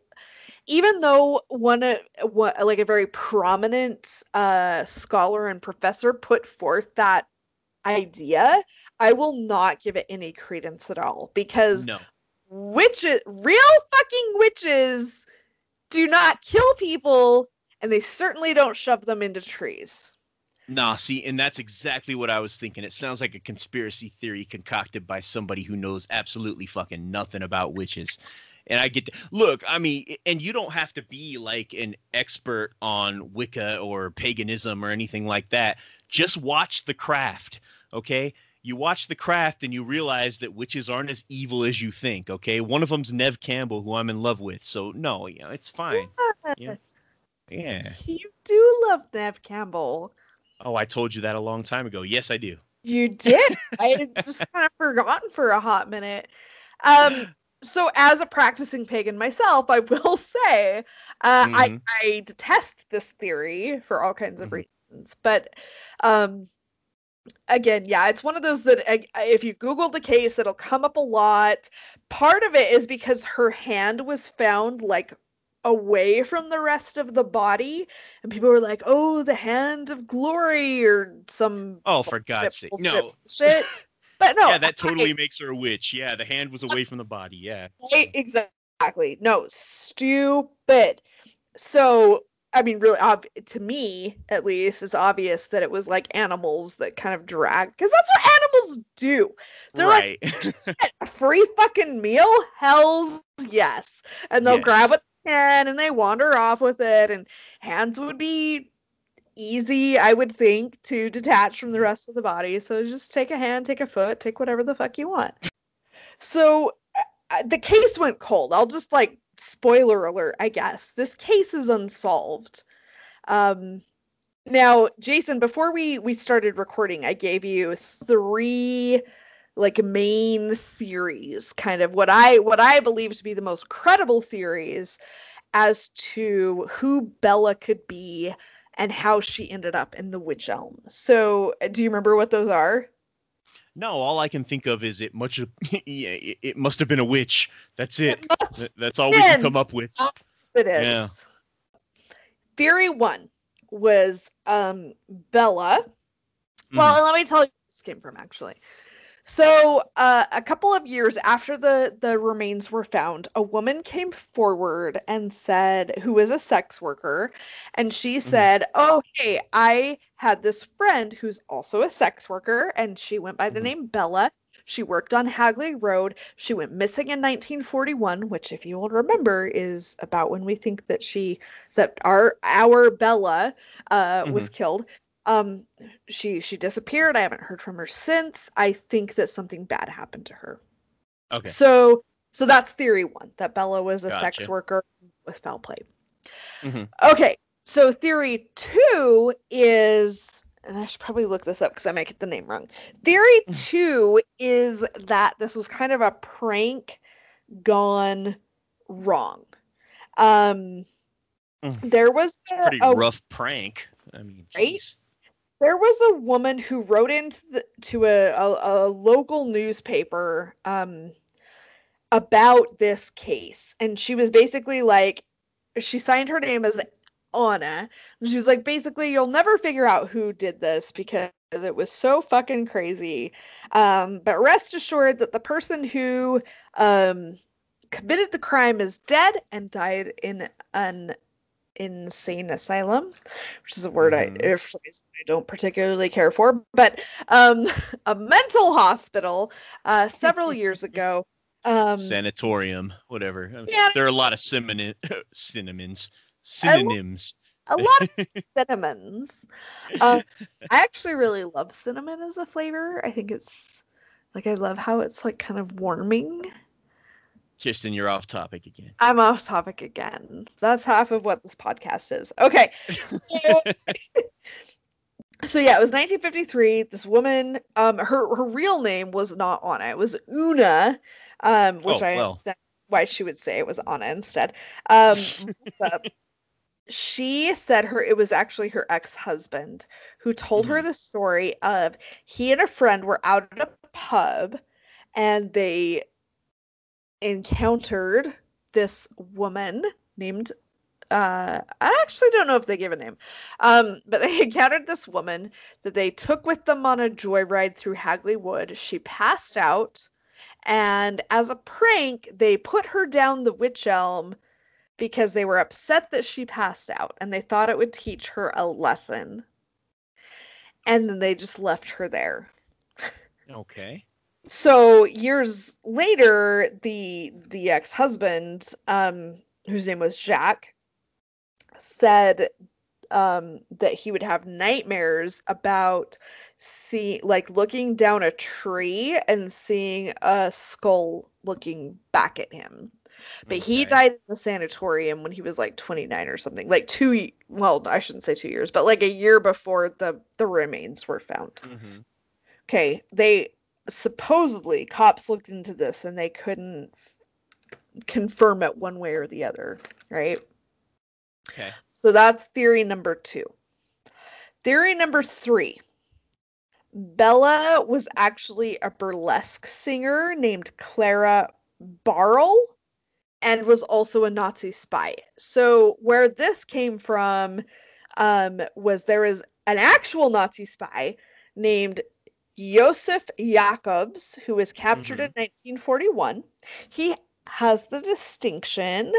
even though one what, like a very prominent uh, scholar and professor put forth that idea, I will not give it any credence at all because no. witches, real fucking witches, do not kill people, and they certainly don't shove them into trees. Nah, see, and that's exactly what I was thinking. It sounds like a conspiracy theory concocted by somebody who knows absolutely fucking nothing about witches and I get to look. I mean, and you don't have to be like an expert on Wicca or paganism or anything like that. Just watch The Craft, okay? You watch The Craft and you realize that witches aren't as evil as you think. Okay, one of them's Neve Campbell, who I'm in love with. So no, you know, it's fine. Yeah. yeah. You do love Neve Campbell. Oh, I told you that a long time ago. Yes, I do. You did. I had just kind of forgotten for a hot minute. Um, so as a practicing pagan myself, I will say uh, mm-hmm. I I detest this theory for all kinds of mm-hmm. reasons, but um, again, yeah, it's one of those that if you Google the case, it'll come up a lot. Part of it is because her hand was found like away from the rest of the body and people were like oh the hand of glory or some oh for god's sake no shit but no. Yeah, that totally I, makes her a witch. Yeah, the hand was away from the body. Yeah. Right, exactly. No, stupid. so I mean, really, ob- to me at least, it's obvious that it was like animals that kind of drag because that's what animals do. They're right. like, free fucking meal? Hell's yes. And they'll grab Yes. what they can and they wander off with it. And hands would be easy, I would think, to detach from the rest of the body. So just take a hand, take a foot, take whatever the fuck you want. So uh, the case went cold. I'll just like spoiler alert, I guess. This case is unsolved. Um now, Jason, before we we started recording, I gave you three like main theories, kind of what I what I believe to be the most credible theories as to who Bella could be and how she ended up in the witch elm. So, do you remember what those are? No, all I can think of is it much. yeah, it, it must have been a witch. That's it. must Th- That's all we can come up with. It is. Yeah. Theory one was um Bella. Well, let me tell you where this came from actually. So, uh, a couple of years after the the remains were found, a woman came forward and said, who was a sex worker, and she said, "Oh, hey, I had this friend who's also a sex worker, and she went by the Mhm. name Bella. She worked on Hagley Road. She went missing in 1941, which, if you will remember, is about when we think that she that our our Bella uh, was killed." Um she she disappeared i haven't heard from her since i think that something bad happened to her Okay. so so that's theory one that bella was a sex worker with foul play Mhm. okay so theory two is and i should probably look this up because i might get the name wrong theory two is that this was kind of a prank gone wrong um Mhm. there was a, Pretty a rough prank. I mean, Right? There was a woman who wrote into the, to a, a, a local newspaper um, about this case, and she was basically like, she signed her name as Anna, and she was like, basically, you'll never figure out who did this because it was so fucking crazy. Um, but rest assured that the person who um, committed the crime is dead and died in an insane asylum, which is a word Mhm. I, a phrase I don't particularly care for, but um, a mental hospital uh, several years ago. Um, Sanatorium, whatever. Yeah. There are a lot of synonym, synonyms. Synonyms. a lot of cinnamons. Uh, I actually really love cinnamon as a flavor. I think it's like I love how it's like kind of warming. Kirsten, you're off topic again. I'm off topic again. That's half of what this podcast is. Okay. So, so yeah, it was 1953. This woman, um, her her real name was not Anna. It was Una, um, which Oh, I well. understand why she would say it was Anna instead. Um, but she said her it was actually her ex-husband who told her the story of he and a friend were out at a pub and they encountered this woman named uh I actually don't know if they gave a name. Um but they encountered this woman that they took with them on a joyride through Hagley Wood. She passed out and as a prank they put her down the witch elm because they were upset that she passed out and they thought it would teach her a lesson. And then they just left her there. okay. So years later, the the ex-husband, um, whose name was Jack, said um, that he would have nightmares about see like looking down a tree and seeing a skull looking back at him. But he died in the sanatorium when he was like 29 or something. Like two well, I shouldn't say 2 years, but like a year before the the remains were found. Mhm. Okay, they supposedly cops looked into this and they couldn't confirm it one way or the other, right? Okay. So that's theory number 2. Theory number 3. Bella was actually a burlesque singer named Clara Bauerle and was also a Nazi spy. So where this came from um, was there was an actual Nazi spy named Josef Jakobs, who was captured in 1941. He has the distinction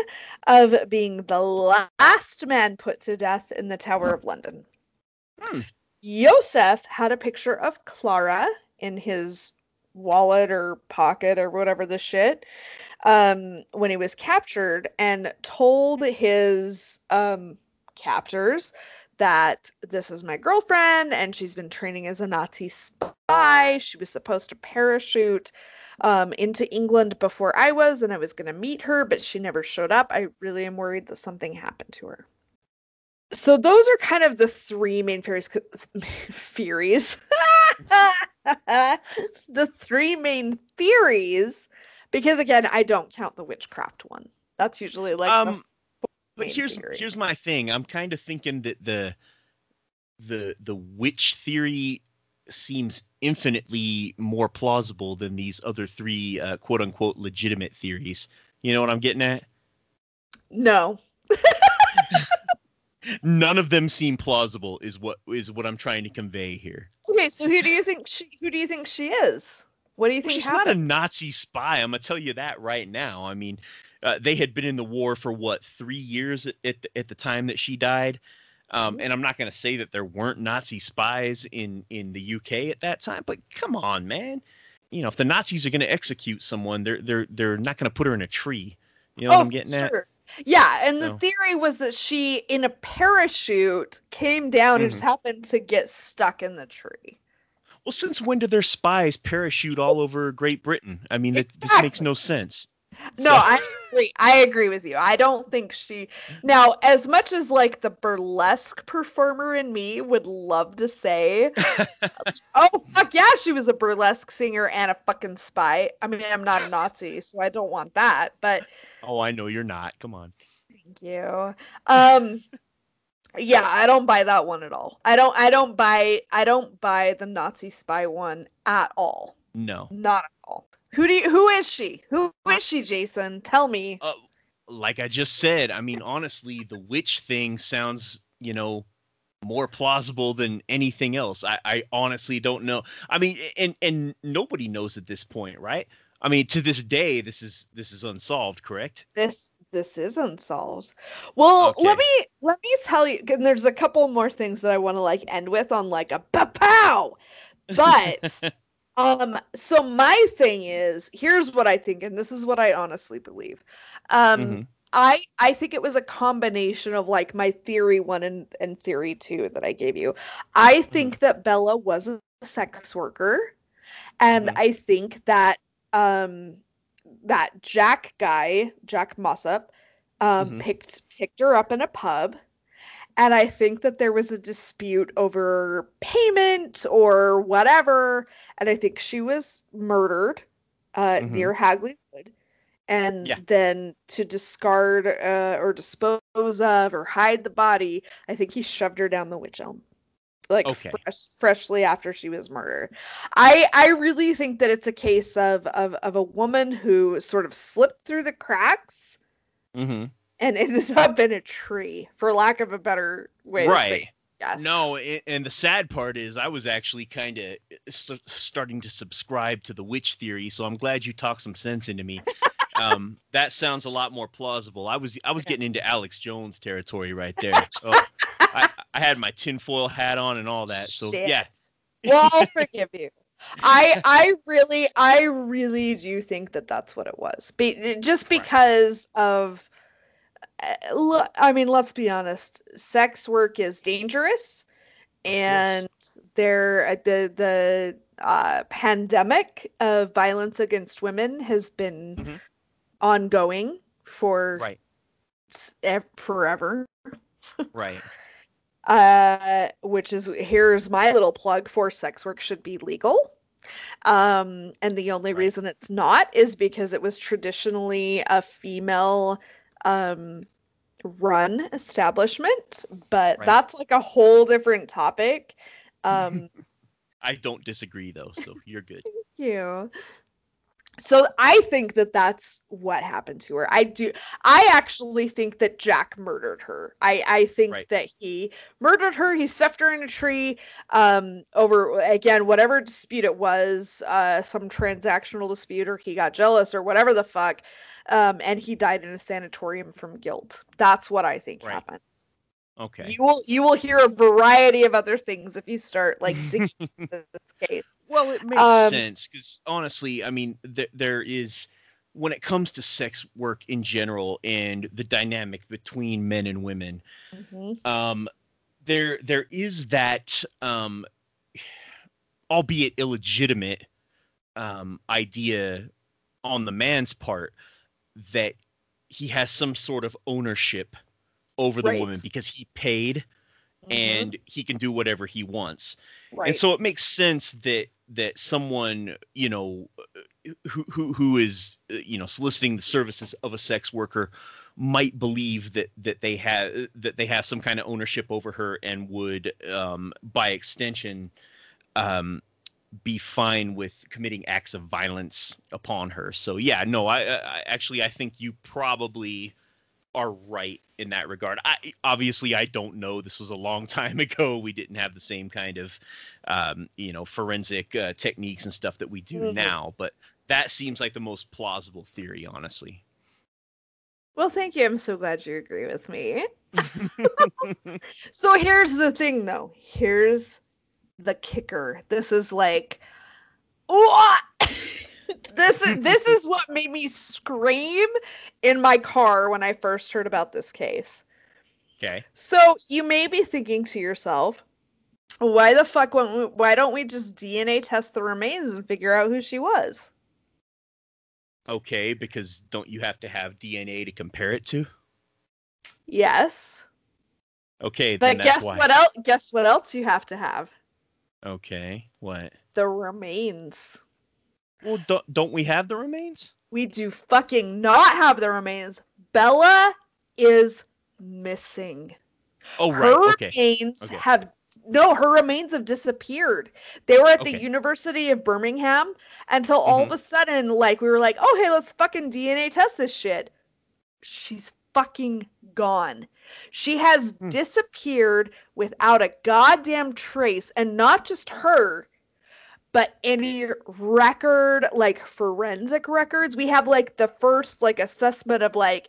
of being the last man put to death in the Tower of London. Hmm. Josef had a picture of Clara in his wallet or pocket or whatever the shit um, when he was captured and told his um, captors that this is my girlfriend and she's been training as a Nazi spy. She was supposed to parachute um, into England before I was, and I was going to meet her, but she never showed up. I really am worried that something happened to her. So those are kind of the three main theories. theories. the three main theories, because again, I don't count the witchcraft one. That's usually like. Um, but here's theory. here's my thing. I'm kind of thinking that the the the witch theory seems infinitely more plausible than these other three uh, quote unquote legitimate theories. You know what I'm getting at? no. None of them seem plausible. Is what is what I'm trying to convey here. Okay, so who do you think she? Who do you think she is? What do you think She's not a? Nazi spy. I'm gonna tell you that right now. I mean, uh, they had been in the war for what three years at at the, at the time that she died. Um, Mhm. and I'm not gonna say that there weren't Nazi spies in in the UK at that time, but come on, man. You know, if the Nazis are gonna execute someone, they're they're they're not gonna put her in a tree. You know what I'm getting at? Oh. Yeah, and the theory was that she, in a parachute, came down and just happened to get stuck in the tree. Well, since when did their spies parachute all over Great Britain? I mean, that, this makes no sense. No, So- I agree. I agree with you. I don't think she. Now, as much as like the burlesque performer in me would love to say, "Oh fuck yeah, she was a burlesque singer and a fucking spy." I mean, I'm not a Nazi, so I don't want that. But Oh, I know you're not. Come on. Thank you. Um yeah, I don't buy that one at all. I don't I don't buy I don't buy the Nazi spy one at all. No. Not at all. Who do you who is she? Who is she, Jason? Tell me. Uh, like I just said, I mean, honestly, the witch thing sounds, you know, more plausible than anything else. I, I honestly don't know. I mean, and and nobody knows at this point, right? I mean, to this day, this is this is unsolved, correct? This this is unsolved. Well, let me let me tell you and there's a couple more things that I want to like end with on like a pow. But Um, so my thing is, here's what I think, and this is what I honestly believe. Um, Mhm. I I think it was a combination of like my theory one and, and theory two that I gave you. I think that Bella was a sex worker, and Mhm. I think that um that Jack guy, Jack Mossop, um, Mhm. picked picked her up in a pub. And I think that there was a dispute over payment or whatever. And I think she was murdered uh, Mhm. near Hagley Wood. And Yeah. then to discard uh, or dispose of or hide the body, I think he shoved her down the witch elm. Like Okay. fresh, freshly after she was murdered. I I really think that it's a case of of of a woman who sort of slipped through the cracks hmm and it has not been a tree, for lack of a better way to say Right. it. Yes. No, and the sad part is I was actually kind of starting to subscribe to the witch theory, so I'm glad you talked some sense into me. um, that sounds a lot more plausible. I was I was getting into Alex Jones territory right there. So I, I had my tinfoil hat on and all that. So Shit. yeah, Well, I'll forgive you. I I really I really do think that that's what it was. Be, just Right. because of uh, lo- I mean, let's be honest. Sex work is dangerous and there uh, the the uh, pandemic of violence against women has been Mhm. ongoing for right, forever. right. uh, which is here's my little plug for sex work should be legal. Um, and the only Right. reason it's not is because it was traditionally a female um, run establishment, but Right. that's like a whole different topic. Um, I don't disagree though, so you're good. Thank you. So I think that that's what happened to her. I do. I actually think that Jack murdered her. I I think Right. that he murdered her. He stuffed her in a tree. Um, over again, whatever dispute it was, uh, some transactional dispute, or he got jealous, or whatever the fuck. Um, and he died in a sanatorium from guilt. That's what I think Right. happened. Okay. You will you will hear a variety of other things if you start like digging into this case. Well, it makes Um, sense because honestly, I mean, th- there is when it comes to sex work in general and the dynamic between men and women, Mhm. um, there there is that, um, albeit illegitimate, um, idea on the man's part that he has some sort of ownership over the woman because he paid Mhm. and he can do whatever he wants right. and so it makes sense that that someone you know who who, who is uh, you know soliciting the services of a sex worker might believe that that they have that they have some kind of ownership over her and would um, by extension um, be fine with committing acts of violence upon her. So yeah no I, I actually i think you probably are right in that regard. I obviously I don't know. This was a long time ago. We didn't have the same kind of, um, you know, forensic uh, techniques and stuff that we do Mhm. now. But that seems like the most plausible theory, honestly. Well, thank you. I'm so glad you agree with me. So here's the thing though. Here's the kicker. This is like what? This is this is what made me scream in my car when I first heard about this case. okay. So you may be thinking to yourself, why the fuck won't we, why don't we just DNA test the remains and figure out who she was? Okay, because don't you have to have DNA to compare it to? Yes. Okay, But guess why. what else guess what else you have to have? Okay, what? The remains. Well, don't don't we have the remains? We do fucking not have the remains. Bella is missing. Oh, right. Her Okay. remains Okay. have no, her remains have disappeared. They were at the University of Birmingham until all of Mhm. a sudden, like, we were like, oh, hey, let's fucking DNA test this shit. She's fucking gone. She has Hmm. disappeared without a goddamn trace, and not just her, but any record, like forensic records. We have like the first like assessment of like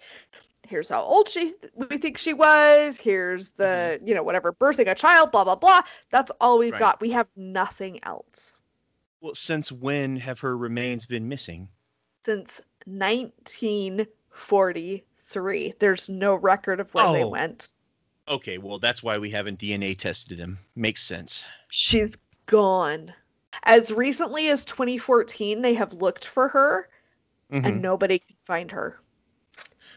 here's how old she we think she was here's the mm-hmm. you know whatever birthing a child blah blah blah that's all we've Right. got we have nothing else Well, since when have her remains been missing? since 1943 there's no record of where they Oh. went Okay, well that's why we haven't DNA tested them Makes sense. she's gone as recently as 2014 they have looked for her Mhm. and nobody can find her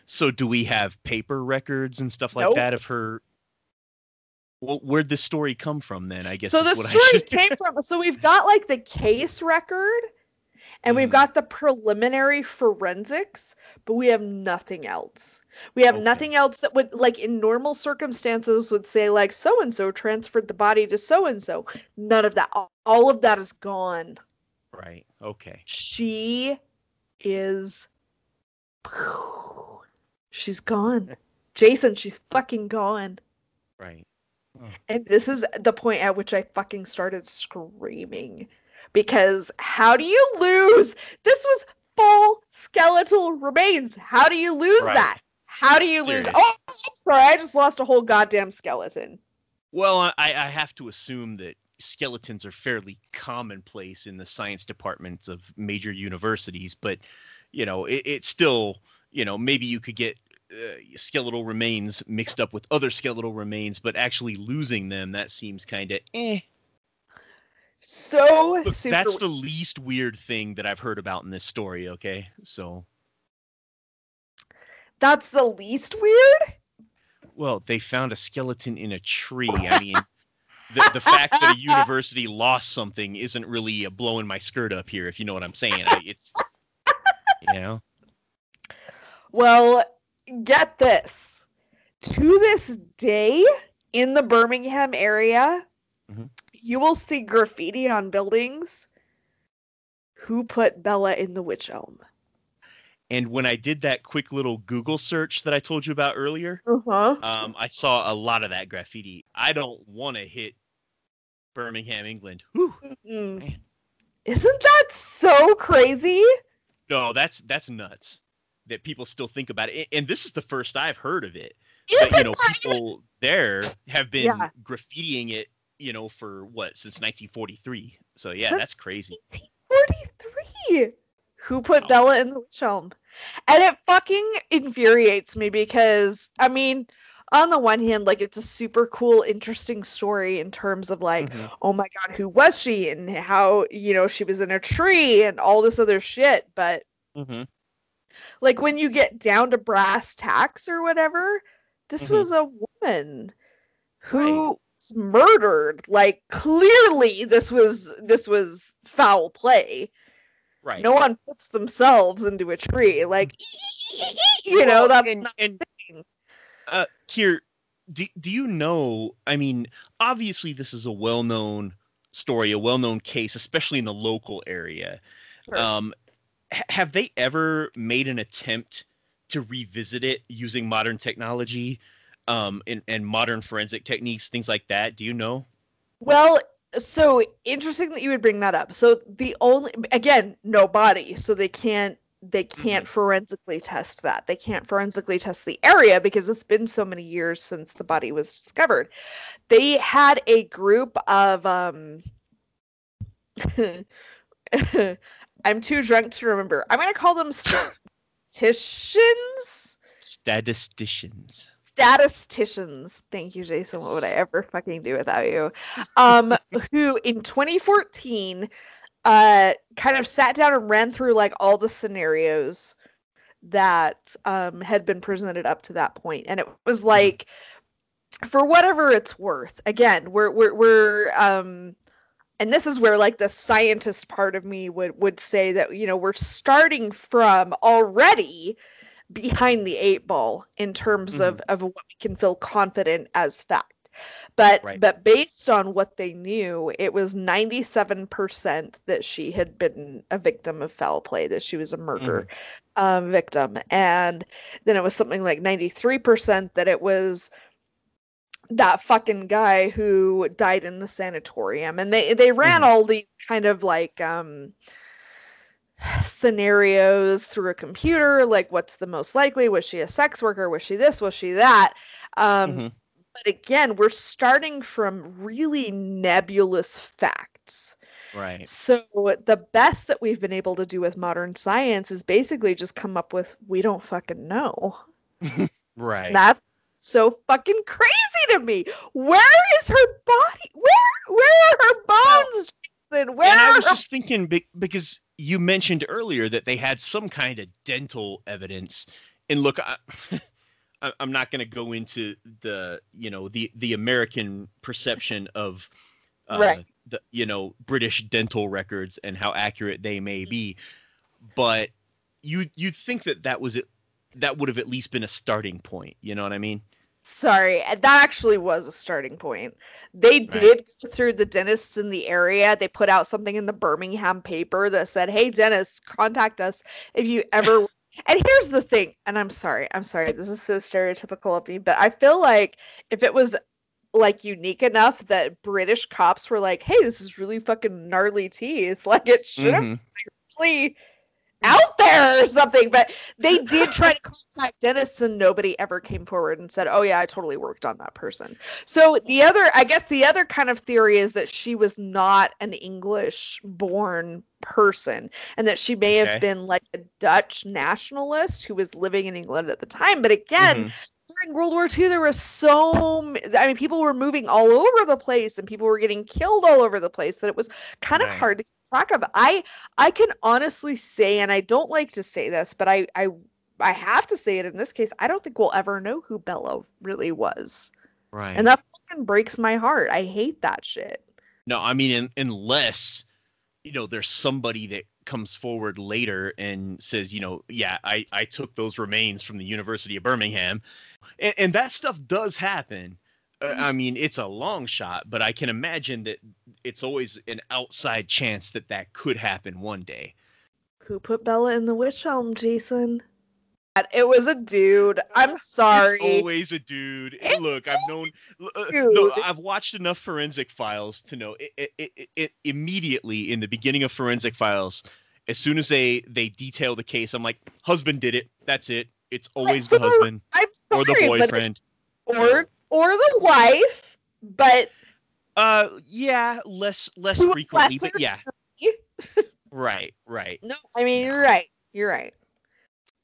So do we have paper records and stuff like Nope. that of her? Well, where'd this story come from then? I guess. so the story came from so we've got like the case record and we've Mhm. got the preliminary forensics but we have nothing else we have Okay. nothing else that would like in normal circumstances would say like so and so transferred the body to so and so none of that all- all of that is gone Right. Okay. she is she's gone jason she's fucking gone Right. And this is the point at which I fucking started screaming. Because how do you lose? This was full skeletal remains. How do you lose Right. that? How do you lose? Serious. Oh, I'm sorry, I just lost a whole goddamn skeleton. Well, I, I have to assume that skeletons are fairly commonplace in the science departments of major universities, but you know, it, it's still, you know, maybe you could get uh, skeletal remains mixed up with other skeletal remains, but actually losing them that seems kind of eh. So Look, super. that's the least weird thing that I've heard about in this story. Okay, so that's the least weird. well, they found a skeleton in a tree. I mean. The, the fact that a university lost something isn't really uh, blowing my skirt up here, if you know what I'm saying. I, it's, you know, Well, get this. To this day, in the Birmingham area, Mhm. You will see graffiti on buildings. Who put Bella in the witch elm? And when I did that quick little Google search that I told you about earlier, Uh-huh. um, I saw a lot of that graffiti. I don't want to hit Birmingham, England. Whew. Man. Isn't that so crazy? No, that's that's nuts. That people still think about it, and this is the first I've heard of it. But you know, people there have been Yeah. graffitiing it, you know, for what since 1943. So yeah, Since- that's crazy. 1943. Who put Wow. Bella in the witch elm? And it fucking infuriates me because I mean, on the one hand, like it's a super cool, interesting story in terms of like, Mhm. oh my god, who was she and how, you know, she was in a tree and all this other shit. But Mhm. like when you get down to brass tacks or whatever, this Mhm. was a woman who was murdered. Like clearly this was this was foul play. Right. No one puts themselves into a tree. Like you know, Well, that's and, not and thing. uh, Kier, do, do you know? I mean, obviously, this is a well known story, a well known case, especially in the local area. Sure. Um, ha- have they ever made an attempt to revisit it using modern technology um, and, and modern forensic techniques, things like that? Do you know? Well, so interesting that you would bring that up. So the only again, no body, so they can't they can't forensically test that. They can't forensically test the area because it's been so many years since the body was discovered. They had a group of um I'm too drunk to remember. I'm going to call them statisticians. Statisticians. Statisticians. Thank you jason. What would i ever fucking do without you? Um who in 2014 uh kind of sat down and ran through like all the scenarios that um had been presented up to that point. And it was like for whatever it's worth again we're we're, we're um and this is where like the scientist part of me would would say that you know we're starting from already behind the eight ball in terms of of what we can feel confident as fact. But Right. but based on what they knew it was 97% that she had been a victim of foul play that she was a murder um, victim. And then it was something like 93% that it was that fucking guy who died in the sanatorium. And they they ran Mhm. all these kind of like um scenarios through a computer like what's the most likely was she a sex worker was she this was she that um Mhm. but again we're starting from really nebulous facts Right. so the best that we've been able to do with modern science is basically just come up with we don't fucking know Right. that's so fucking crazy to me. Where is her body? Where where are her bones? Jason? Where and I was her- just thinking because you mentioned earlier that they had some kind of dental evidence. And look, I, I'm not going to go into the you know the the American perception of uh, Right. the you know British dental records and how accurate they may be, but you you'd think that that was it. That would have at least been a starting point. You know what I mean? Sorry, that actually was a starting point. They Right. did go through the dentists in the area. They put out something in the Birmingham paper that said, "Hey, dentists, contact us if you ever." and here's the thing, and I'm sorry, I'm sorry, this is so stereotypical of me, but I feel like if it was like unique enough that British cops were like, "Hey, this is really fucking gnarly teeth," like it should have Mhm. actually out there or something. But they did try to contact Dennis, and nobody ever came forward and said, Oh yeah, I totally worked on that person. So the other I guess the other kind of theory is that she was not an English born person and that she may Okay. have been like a Dutch nationalist who was living in England at the time. But again, Mhm. During World War II, there was so I mean, people were moving all over the place and people were getting killed all over the place that it was kind of Right. hard to keep track of. I I can honestly say, and I don't like to say this, but I I I have to say it in this case. I don't think we'll ever know who Bella really was, Right. and that fucking breaks my heart. I hate that shit. No, I mean, un unless you know, there's somebody that comes forward later and says, you know, yeah, I I took those remains from the University of Birmingham, and, and that stuff does happen. uh, I mean, it's a long shot, but I can imagine that it's always an outside chance that that could happen one day. Who put Bella in the witch elm, Jason? It was a dude. I'm sorry. It's always a dude. It's Look, I've known. Uh, dude. no, I've watched enough forensic files to know it, it, it, it. Immediately in the beginning of forensic files, as soon as they they detail the case, I'm like, husband did it. That's it. It's always the husband I'm or the boyfriend. or or the wife, but Uh, yeah, less less frequently, but yeah. right, right. no, I mean you're right. You're right.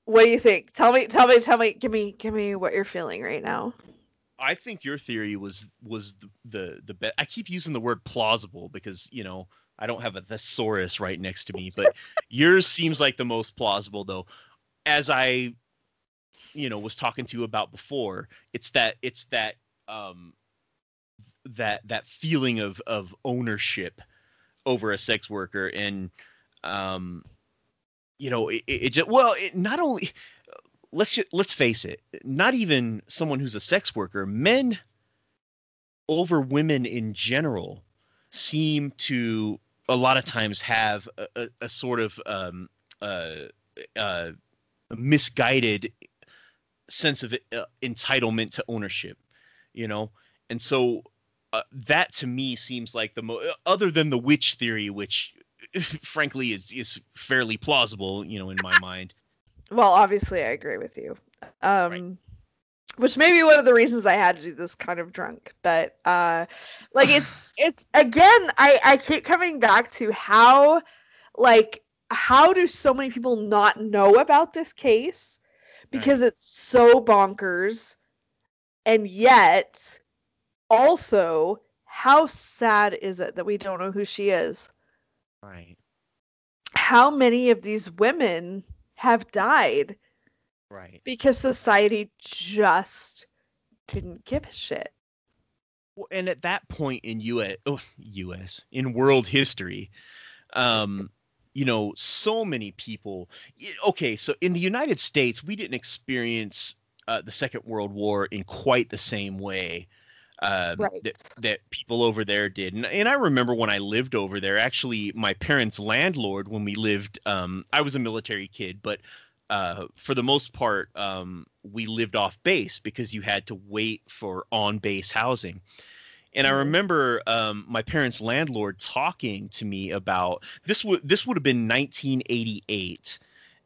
What do you think? Tell me, tell me, tell me. Give me, give me what you're feeling right now. I think your theory was was the the, the best. I keep using the word plausible because you know I don't have a thesaurus right next to me, but yours seems like the most plausible though. As I, you know, was talking to you about before, it's that it's that um that that feeling of of ownership over a sex worker and um you know it, it just well it not only let's ju- let's face it not even someone who's a sex worker men over women in general seem to a lot of times have a, a, a sort of um, uh, uh, misguided sense of uh, entitlement to ownership you know and so uh, that to me seems like the mo other than the witch theory which frankly is is fairly plausible you know in my mind Well, obviously, I agree with you. Um, which may be one of the reasons I had to do this kind of drunk. But uh, like it's it's again, I I keep coming back to how like how do so many people not know about this case because it's so bonkers, and yet also how sad is it that we don't know who she is? right How many of these women have died right because society just didn't give a shit. Well, and at that point in US, oh, US in world history, um, you know, so many people. Okay, so in the United States, we didn't experience uh, the Second World War in quite the same way um, Right. that that people over there did. And, and I remember when I lived over there. Actually, my parents' landlord, when we lived, um, I was a military kid, but uh, for the most part, um, we lived off base because you had to wait for on base housing. And I Mhm. remember um, my parents' landlord talking to me about this. Would this would have been 1988,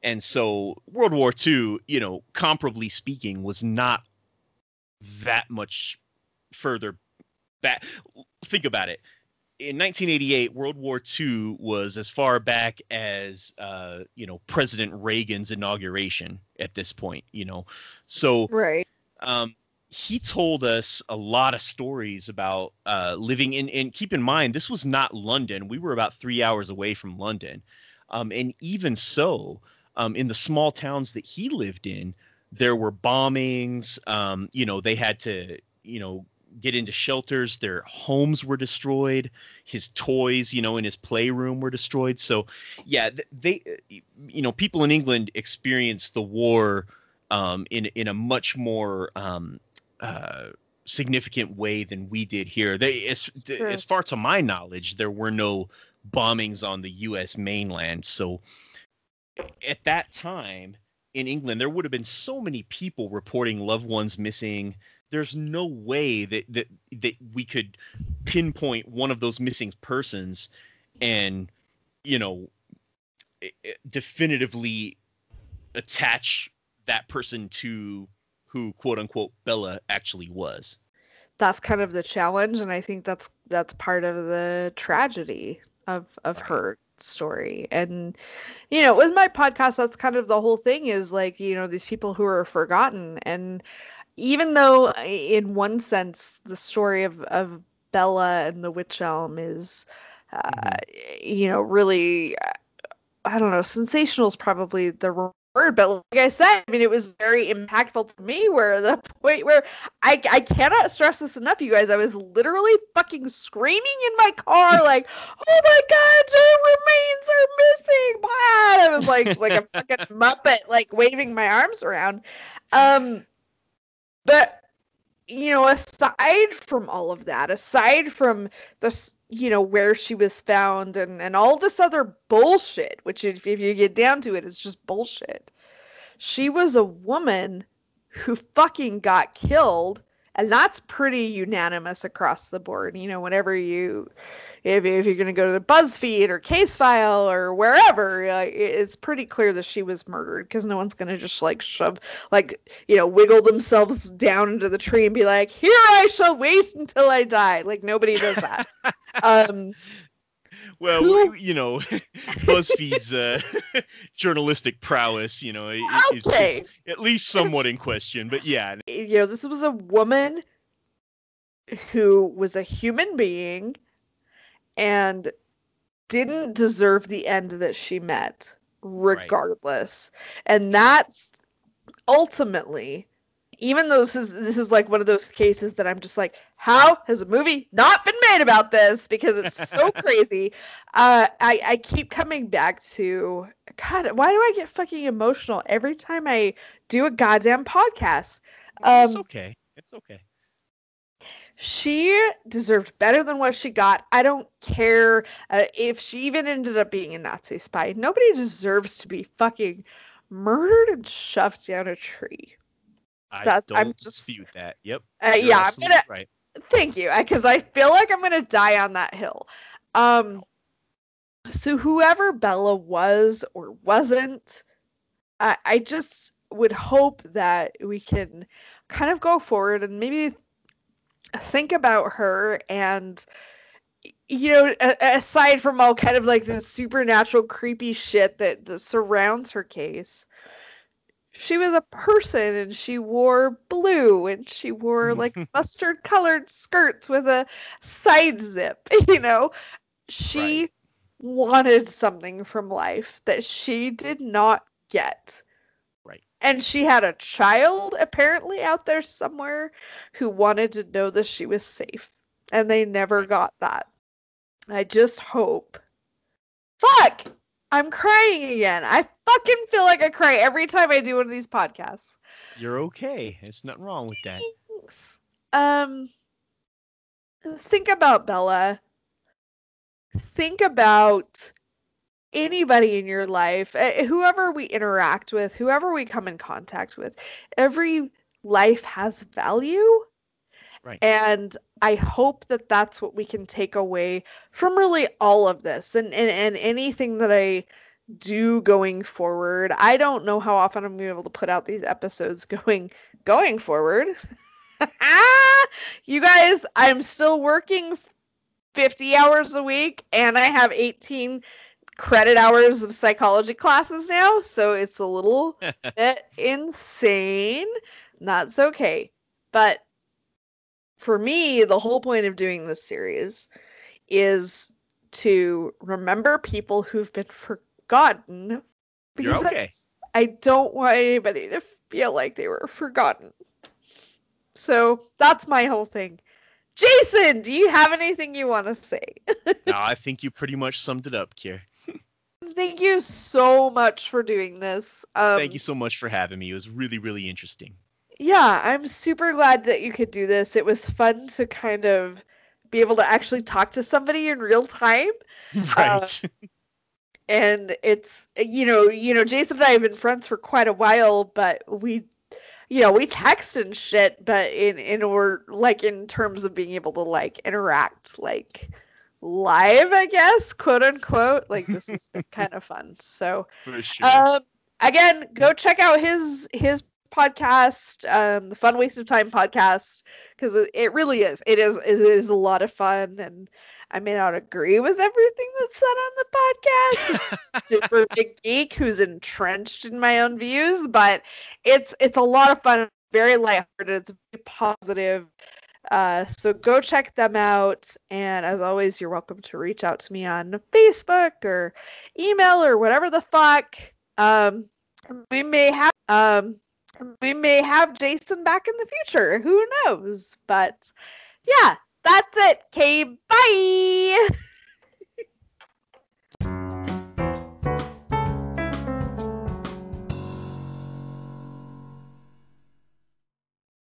and so World War II, you know, comparably speaking, was not that much further back. Think about it. In 1988, World War II was as far back as uh, you know President Reagan's inauguration. At this point, you know, so Right. um, he told us a lot of stories about uh, living in. And keep in mind, this was not London. We were about three hours away from London, um, and even so, um, in the small towns that he lived in, there were bombings. Um, you know, they had to, you know, get into shelters. Their homes were destroyed. His toys, you know, in his playroom were destroyed. So, yeah, they, you know, people in England experienced the war um, in in a much more um, uh, significant way than we did here. They, as Sure. as far to my knowledge, there were no bombings on the U.S. mainland. So at that time in England, there would have been so many people reporting loved ones missing. There's no way that that that we could pinpoint one of those missing persons and you know i- i- definitively attach that person to who quote unquote Bella actually was. That's kind of the challenge and I think that's that's part of the tragedy of of Right. her story. And you know, with my podcast that's kind of the whole thing is like, you know, these people who are forgotten and even though in one sense the story of of Bella and the witch elm is uh, you know, really uh, I don't know, sensational is probably the word, but like I said, I mean, it was very impactful to me. Where the point where I I cannot stress this enough, you guys. I was literally fucking screaming in my car, like, "Oh my god, her remains are missing!" Blah! I was like like a fucking muppet, like waving my arms around. Um, but you know, aside from all of that, aside from the, you know, where she was found and, and all this other bullshit, which if, if you get down to it, it, is just bullshit. She was a woman who fucking got killed. And that's pretty unanimous across the board. You know, whenever you, if, if you're going to go to BuzzFeed or Casefile or wherever, uh, it's pretty clear that she was murdered because no one's going to just like shove, like, you know, wiggle themselves down into the tree and be like, here I shall wait until I die. Like, nobody does that. um, well, Who? you know, BuzzFeed's uh, journalistic prowess, you know, is, is, at least somewhat in question. But yeah, you know, this was a woman who was a human being and didn't deserve the end that she met regardless. Right. And that's ultimately even though this is this is like one of those cases that I'm just like, how has a movie not been made about this? Because it's so crazy. Uh, I I keep coming back to God. Why do I get fucking emotional every time I do a goddamn podcast? Um, it's okay. It's okay she deserved better than what she got. I don't care uh, if she even ended up being a Nazi spy. Nobody deserves to be fucking murdered and shoved down a tree. I that, don't I'm just, dispute that. Yep. Uh, yeah, I'm gonna. Right. Thank you, because I feel like I'm gonna die on that hill. Um. So whoever Bella was or wasn't, I, I just would hope that we can kind of go forward and maybe think about her and you know aside from all kind of like the supernatural creepy shit that, that surrounds her case she was a person and she wore blue and she wore like mustard colored skirts with a side zip you know she right. wanted something from life that she did not get Right. and she had a child apparently out there somewhere who wanted to know that she was safe. And they never got that. I just hope. Fuck! I'm crying again. I fucking feel like I cry every time I do one of these podcasts. You're okay. It's nothing wrong with that. Thanks. Um think about Bella. Think about anybody in your life, eh, whoever we interact with, whoever we come in contact with, every life has value. Right. And I hope that that's what we can take away from really all of this and, and, and anything that I do going forward. I don't know how often I'm going to be able to put out these episodes going going forward. you guys, I'm still working 50 hours a week and I have 18 credit hours of psychology classes now, so it's a little bit insane. That's okay. But for me, the whole point of doing this series is to remember people who've been forgotten. Because You're okay. I, I don't want anybody to feel like they were forgotten. So that's my whole thing. Jason, do you have anything you want to say? no, I think you pretty much summed it up, Kier thank you so much for doing this. Um, thank you so much for having me. It was really, really interesting. Yeah, I'm super glad that you could do this. It was fun to kind of be able to actually talk to somebody in real time. Right. Uh, and it's you know, you know, Jason and I have been friends for quite a while, but we you know, we text and shit, but in in or like in terms of being able to like interact like live, I guess, quote unquote. Like this is kind of fun. So sure. um, again, go check out his his podcast, um, the Fun Waste of Time podcast, because it, really is. It is it is a lot of fun and I may not agree with everything that's said on the podcast. Super big geek who's entrenched in my own views, but it's it's a lot of fun, very lighthearted, it's very positive uh, so go check them out. And as always, you're welcome to reach out to me on Facebook or email or whatever the fuck. Um, we may have um, we may have Jason back in the future. Who knows? But yeah, that's it. Okay, bye.